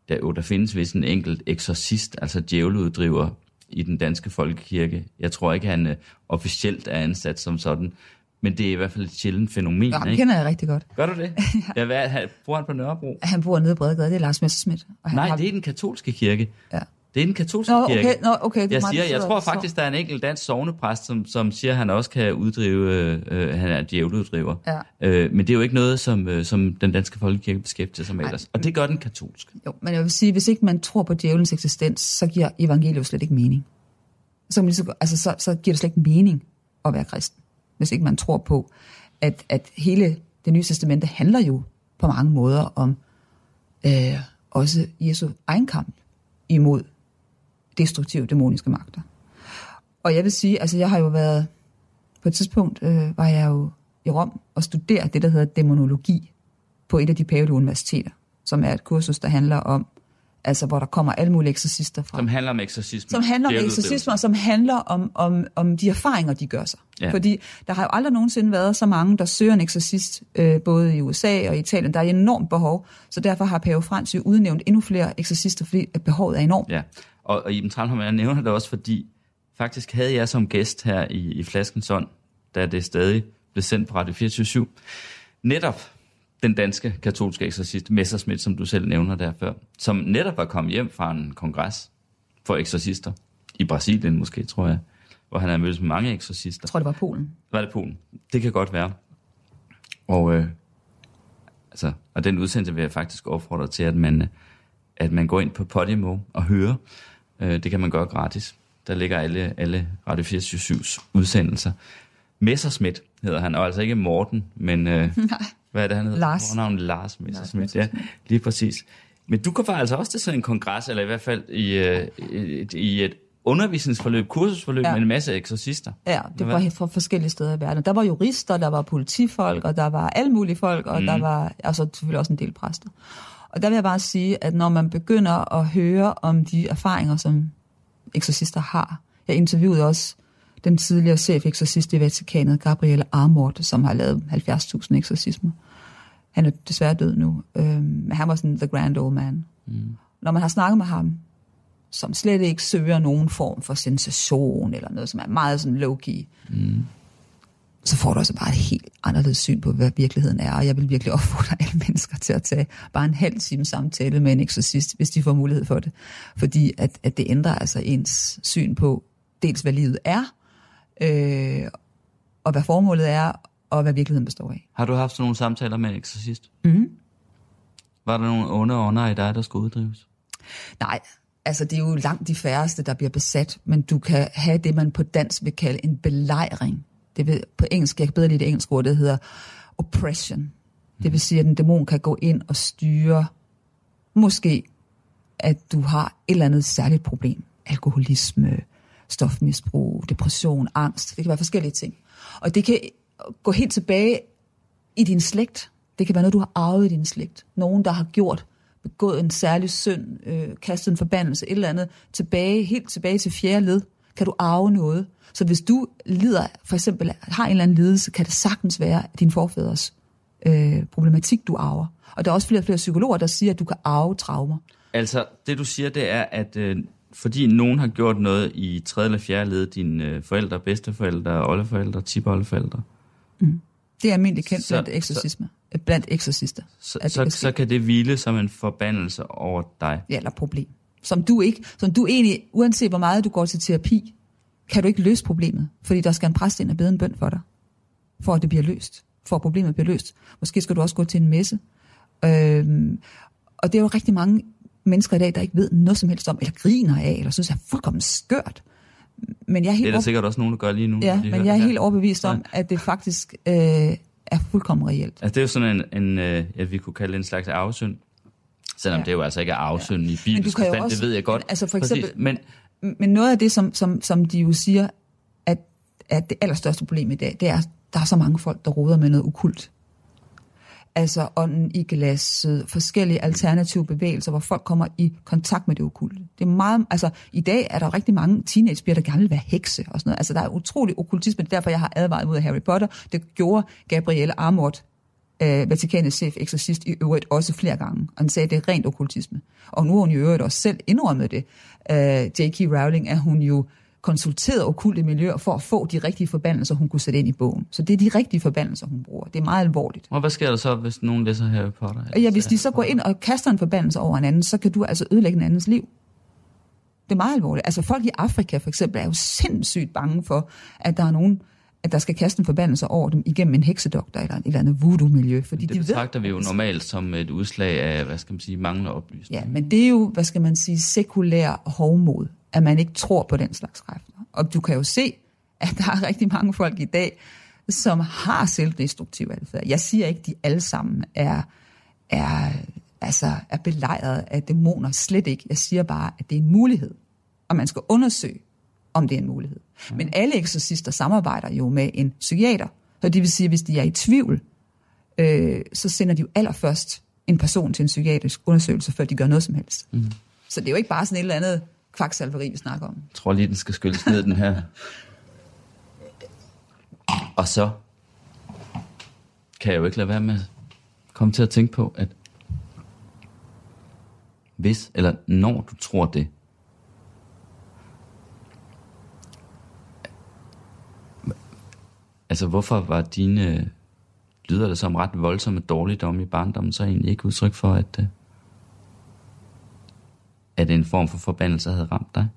der, jo, der findes vist en enkelt eksorcist, altså djævleuddriver i den danske folkekirke. Jeg tror ikke, han øh, officielt er ansat som sådan, men det er i hvert fald et sjældent fænomen. Ja, ikke? kender jeg rigtig godt. Gør du det? ja. hvad, han, bor han på Nørrebro? Han bor nede i Bredegade, det er Lars Messersmith. Og han Nej, har... det er den katolske kirke. Ja. Det er den katolske nå, kirke. Okay, nå, okay, det jeg, siger, jeg tror faktisk, der er en enkelt dansk sovnepræst, som, som siger, at han også kan uddrive, øh, han er djævleuddriver. Ja. Øh, men det er jo ikke noget, som, øh, som den danske folkekirke beskæftiger sig med ellers. Og det gør den katolske. Jo, men jeg vil sige, hvis ikke man tror på djævelens eksistens, så giver evangeliet slet ikke mening. Så, altså, så, så giver det slet ikke mening at være kristen, hvis ikke man tror på, at, at hele det nye testamente handler jo på mange måder om øh, også Jesu egen kamp imod destruktive dæmoniske magter. Og jeg vil sige, altså jeg har jo været, på et tidspunkt øh, var jeg jo i Rom og studerede det, der hedder dæmonologi på et af de pavelige universiteter, som er et kursus, der handler om altså hvor der kommer alle mulige eksorcister fra. Som handler om eksorcisme. Som handler om eksorcisme, og som handler om, om, om de erfaringer, de gør sig. Ja. Fordi der har jo aldrig nogensinde været så mange, der søger en eksorcist, øh, både i USA og i Italien. Der er enormt behov, så derfor har Pave Frans jo udnævnt endnu flere eksorcister, fordi behovet er enormt. Ja, og, og Iben Tranholm, jeg nævner det også, fordi faktisk havde jeg som gæst her i, i Flaskens Ånd, da det stadig blev sendt på Radio 24 netop den danske katolske eksorcist, Messersmith, som du selv nævner der før, som netop var kommet hjem fra en kongres for eksorcister, i Brasilien måske, tror jeg, hvor han havde mødt med mange eksorcister. Jeg tror, det var Polen. Var det Polen? Det kan godt være. Og, øh, altså, og den udsendelse vil jeg faktisk opfordre til, at man, at man går ind på Podimo og hører. Øh, det kan man gøre gratis. Der ligger alle, alle Radio 24 udsendelser. Messersmith hedder han, og altså ikke Morten, men øh, hvad er det, han hedder? Lars. Fornavn Lars Messersmith, ja, lige præcis. Men du var altså også til sådan en kongres, eller i hvert fald i, øh, i, i et undervisningsforløb, kursusforløb ja. med en masse eksorcister. Ja, det var fra forskellige steder i verden. Der var jurister, der var politifolk, og der var alle mulige folk, og mm. der var altså selvfølgelig også en del præster. Og der vil jeg bare sige, at når man begynder at høre om de erfaringer, som eksorcister har, jeg interviewede også den tidligere chef-eksorcist i Vatikanet, Gabriele Armort, som har lavet 70.000 eksorcismer. Han er desværre død nu, øh, men han var sådan the grand old man. Mm. Når man har snakket med ham, som slet ikke søger nogen form for sensation, eller noget, som er meget sådan low-key, mm. Så får du også bare et helt anderledes syn på, hvad virkeligheden er. Og jeg vil virkelig opfordre alle mennesker til at tage bare en halv time samtale med en eksorcist, hvis de får mulighed for det. Fordi at, at det ændrer altså ens syn på, dels hvad livet er, øh, og hvad formålet er, og hvad virkeligheden består af. Har du haft sådan nogle samtaler med en eksorcist? Mm. Var der nogle onde ånder i dig, der skulle uddrives? Nej, altså det er jo langt de færreste, der bliver besat, men du kan have det, man på dansk vil kalde en belejring. Det vil, på engelsk, jeg kan bedre lide det engelske ord, det hedder oppression. Det vil sige, at en dæmon kan gå ind og styre, måske, at du har et eller andet særligt problem. Alkoholisme, stofmisbrug, depression, angst. Det kan være forskellige ting. Og det kan gå helt tilbage i din slægt. Det kan være noget, du har arvet i din slægt. Nogen, der har gjort, begået en særlig synd, øh, kastet en forbandelse, et eller andet, tilbage, helt tilbage til fjerde led, kan du arve noget. Så hvis du lider, for eksempel har en eller anden lidelse, kan det sagtens være din forfædres øh, problematik, du arver. Og der er også flere og flere psykologer, der siger, at du kan arve traumer. Altså, det du siger, det er, at øh, fordi nogen har gjort noget i tredje eller fjerde led, dine øh, forældre, bedsteforældre, oldeforældre, tipoldeforældre, Det er almindeligt kendt Så- blandt eksorcismer. øh, Blandt eksorcister. så, så, kan så kan det hvile som en forbandelse over dig. Ja, eller problem. Som du ikke, som du egentlig, uanset hvor meget du går til terapi, kan du ikke løse problemet. Fordi der skal en præst ind og bede en bøn for dig. For at det bliver løst. For at problemet bliver løst. Måske skal du også gå til en messe. Øhm, og det er jo rigtig mange mennesker i dag, der ikke ved noget som helst om, eller griner af, eller synes er fuldkommen skørt. Men jeg er Det helt, er der over- sikkert også nogen, der gør lige nu. ja, men jeg er det helt overbevist om, at det faktisk øh, er fuldkommen reelt. Altså, det er jo sådan en, en øh, ja, vi kunne kalde det en slags arvesynd. Selvom Ja. det jo altså ikke er arvesynd ja. i bibelsk forstand, også, det ved jeg godt. men Altså for Præcis. eksempel, Men men noget af det, som, som, som de jo siger, at, at det allerstørste problem i dag, det er, at der er så mange folk, der roder med noget ukult. Altså ånden i glasset, forskellige alternative bevægelser, hvor folk kommer i kontakt med det okulte. Det er meget, altså i dag er der rigtig mange teenagepiger, der gerne vil være hekse og sådan noget. Altså der er utrolig okkultisme, det er derfor, jeg har advaret mod Harry Potter. Det gjorde Gabrielle Amort, øh, Vatikanets chef, eksorcist, i øvrigt også flere gange. Og han sagde, at det er rent okkultisme. Og nu har hun i øvrigt også selv indrømmet det. Øh, J.K. Rowling er hun jo konsulteret okulte miljøer for at få de rigtige forbandelser, hun kunne sætte ind i bogen. Så det er de rigtige forbandelser, hun bruger. Det er meget alvorligt. og hvad sker der så, hvis nogen læser Harry Potter? Ja, hvis de så går ind og kaster en forbandelse over en anden, så kan du altså ødelægge en andens liv. Det er meget alvorligt. Altså folk i Afrika for eksempel er jo sindssygt bange for, at der er nogen, at der skal kaste en forbandelse over dem igennem en heksedoktor eller et eller andet voodoo-miljø. Fordi Det de betragter ved, vi jo normalt som et udslag af, hvad skal man sige, manglende oplysning. Ja, men det er jo, hvad skal man sige, sekulær hovmod, at man ikke tror på den slags kræfter. Og du kan jo se, at der er rigtig mange folk i dag, som har selvdestruktiv adfærd. Jeg siger ikke, at de alle sammen er, er, altså, er belejret af dæmoner. Slet ikke. Jeg siger bare, at det er en mulighed. Og man skal undersøge, om det er en mulighed. Men alle eksorcister samarbejder jo med en psykiater. Så det vil sige, at hvis de er i tvivl, øh, så sender de jo allerførst en person til en psykiatrisk undersøgelse, før de gør noget som helst. Mm. Så det er jo ikke bare sådan et eller andet kvaksalveri, vi snakker om. Jeg tror lige, den skal skylles ned, den her. Og så kan jeg jo ikke lade være med at komme til at tænke på, at hvis, eller når du tror det, altså hvorfor var dine, lyder det som ret voldsomme dårligdom i barndommen, så egentlig ikke udtryk for, at, øh, at en form for forbandelse havde ramt dig?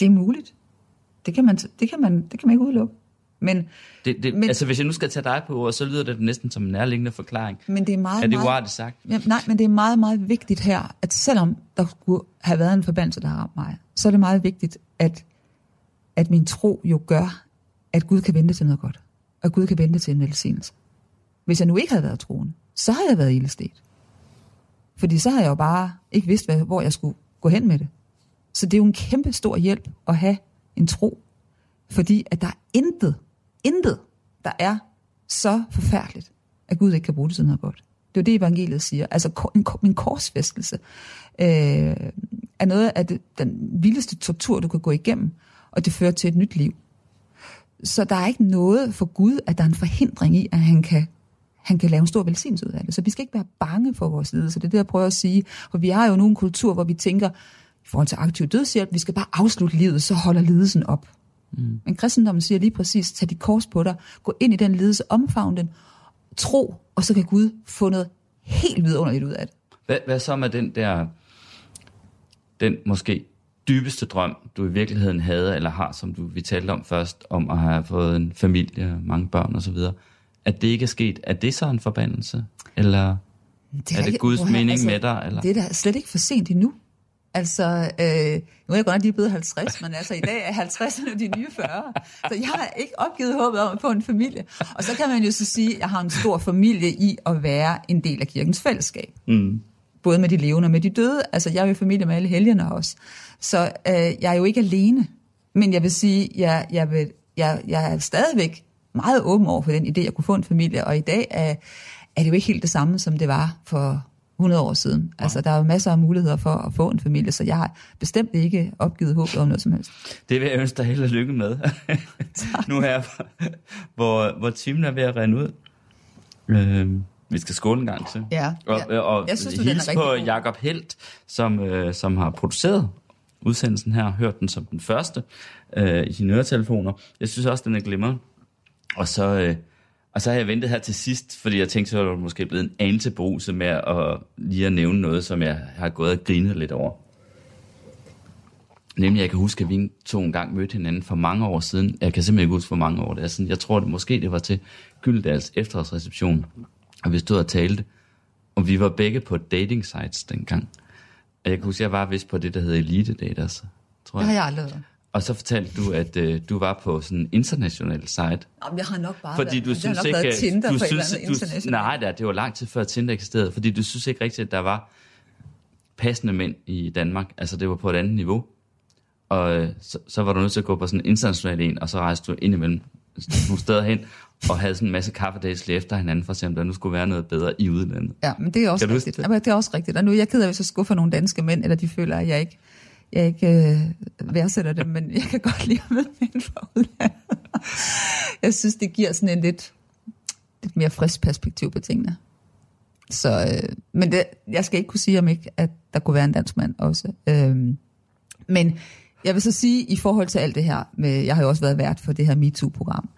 Det er muligt. Det kan man, det kan man, det kan man ikke udelukke. Men, Det, det, men, altså, hvis jeg nu skal tage dig på ordet, så lyder det næsten som en nærliggende forklaring. men det er meget, Er det meget, uartigt sagt? Ja, nej, men det er meget, meget vigtigt her, at selvom der skulle have været en forbandelse, der har ramt mig, så er det meget vigtigt, at, at min tro jo gør, at Gud kan vente til noget godt. Og Gud kan vente til en velsignelse. Hvis jeg nu ikke havde været troende, så havde jeg været ildestet. Fordi så havde jeg jo bare ikke vidst, hvad, hvor jeg skulle gå hen med det. Så det er jo en kæmpe stor hjælp at have en tro. Fordi at der er intet, intet, der er så forfærdeligt, at Gud ikke kan bruge det til noget godt. Det er jo det, evangeliet siger. Altså min en, en korsfæstelse øh, er noget af det, den vildeste tortur, du kan gå igennem, og det fører til et nyt liv. Så der er ikke noget for Gud, at der er en forhindring i, at han kan, han kan lave en stor velsignelse ud af det. Så vi skal ikke være bange for vores lidelse. Det er det, jeg prøver at sige. For vi har jo nu en kultur, hvor vi tænker, i forhold til aktiv dødshjælp, vi skal bare afslutte livet, så holder lidelsen op. Mm. Men kristendommen siger lige præcis, tag dit kors på dig, gå ind i den lidelse, omfavn den, tro, og så kan Gud få noget helt vidunderligt ud af det. Hvad, hvad så med den der, den måske dybeste drøm, du i virkeligheden havde, eller har, som du, vi talte om først, om at have fået en familie, mange børn osv., at det ikke er sket, er det så en forbandelse? Eller Det er det ikke- Guds mening med dig, eller? Det er da slet ikke for sent endnu. Altså, øh, nu er jeg godt nok lige blevet 50, men altså i dag er 50'erne de nye 40. Så jeg har ikke opgivet håbet om at få en familie. Og så kan man jo så sige, at jeg har en stor familie i at være en del af kirkens fællesskab. Mm. Både med de levende og med de døde. Altså, jeg er jo i familie med alle helgerne også. Så øh, jeg er jo ikke alene. Men jeg vil sige, jeg, jeg, vil, jeg, jeg er stadigvæk meget åben over for den idé, at kunne få en familie. Og i dag er, er det jo ikke helt det samme, som det var for 100 år siden. Altså, der er jo masser af muligheder for at få en familie, så jeg har bestemt ikke opgivet håb om noget som helst. Det vil jeg ønske dig held og lykke med. nu her, hvor, hvor timen er ved at rende ud. Øh, vi skal skåle en gang til. Ja, og, ja. og Jeg synes, du, på. Jakob Helt, som, øh, som har produceret udsendelsen her, hørt den som den første øh, i sine øretelefoner. Jeg synes også, den er glimrende. Og så, øh, og så har jeg ventet her til sidst, fordi jeg tænkte, så var det måske blevet en anelse med at lige at nævne noget, som jeg har gået og grinet lidt over. Nemlig, jeg kan huske, at vi to en gang mødte hinanden for mange år siden. Jeg kan simpelthen ikke huske, hvor mange år det er siden. Jeg tror, det måske det var til Gyldals efterårsreception. Og vi stod og talte. Og vi var begge på dating sites dengang. Og jeg kan huske, jeg var vist på det, der hedder Elite Daters, tror Det har jeg. jeg aldrig været. Og så fortalte du, at øh, du var på sådan en international site. Jamen, jeg har nok bare Fordi været, du synes ikke... været Tinder du på synes, et eller andet internationalt. Nej, det, det var lang tid før Tinder eksisterede, fordi du synes ikke rigtigt, at der var passende mænd i Danmark. Altså, det var på et andet niveau. Og øh, så, så var du nødt til at gå på sådan en international en, og så rejste du ind imellem nogle steder hen, og havde sådan en masse kaffedates lige efter hinanden, for at se, om der nu skulle være noget bedre i udlandet. Ja, men det er også rigtigt. det? Jamen, det er også rigtigt. Og nu er jeg ked af, hvis jeg skuffer nogle danske mænd, eller de føler, at jeg ikke, jeg ikke øh, værdsætter dem, men jeg kan godt lide at møde mænd fra udlandet. jeg synes, det giver sådan en lidt, lidt mere frisk perspektiv på tingene. Så, øh, men det, jeg skal ikke kunne sige om ikke, at der kunne være en dansk mand også. Øhm, men jeg vil så sige, i forhold til alt det her, med, jeg har jo også været vært for det her MeToo-program,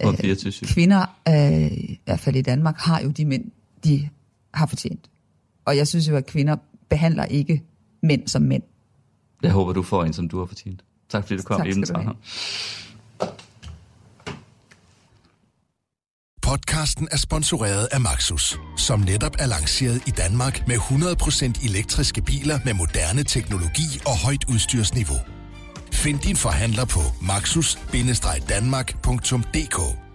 24 kvinder, øh, i hvert fald i Danmark, har jo de mænd, de har fortjent. Og jeg synes jo, at kvinder behandler ikke mænd som mænd. Jeg håber, du får en, som du har fortjent. Tak fordi du kom Tak skal du have. Podcasten er sponsoreret af Maxus, som netop er lanceret i Danmark med 100% elektriske biler med moderne teknologi og højt udstyrsniveau. Find din forhandler på maxus-danmark.dk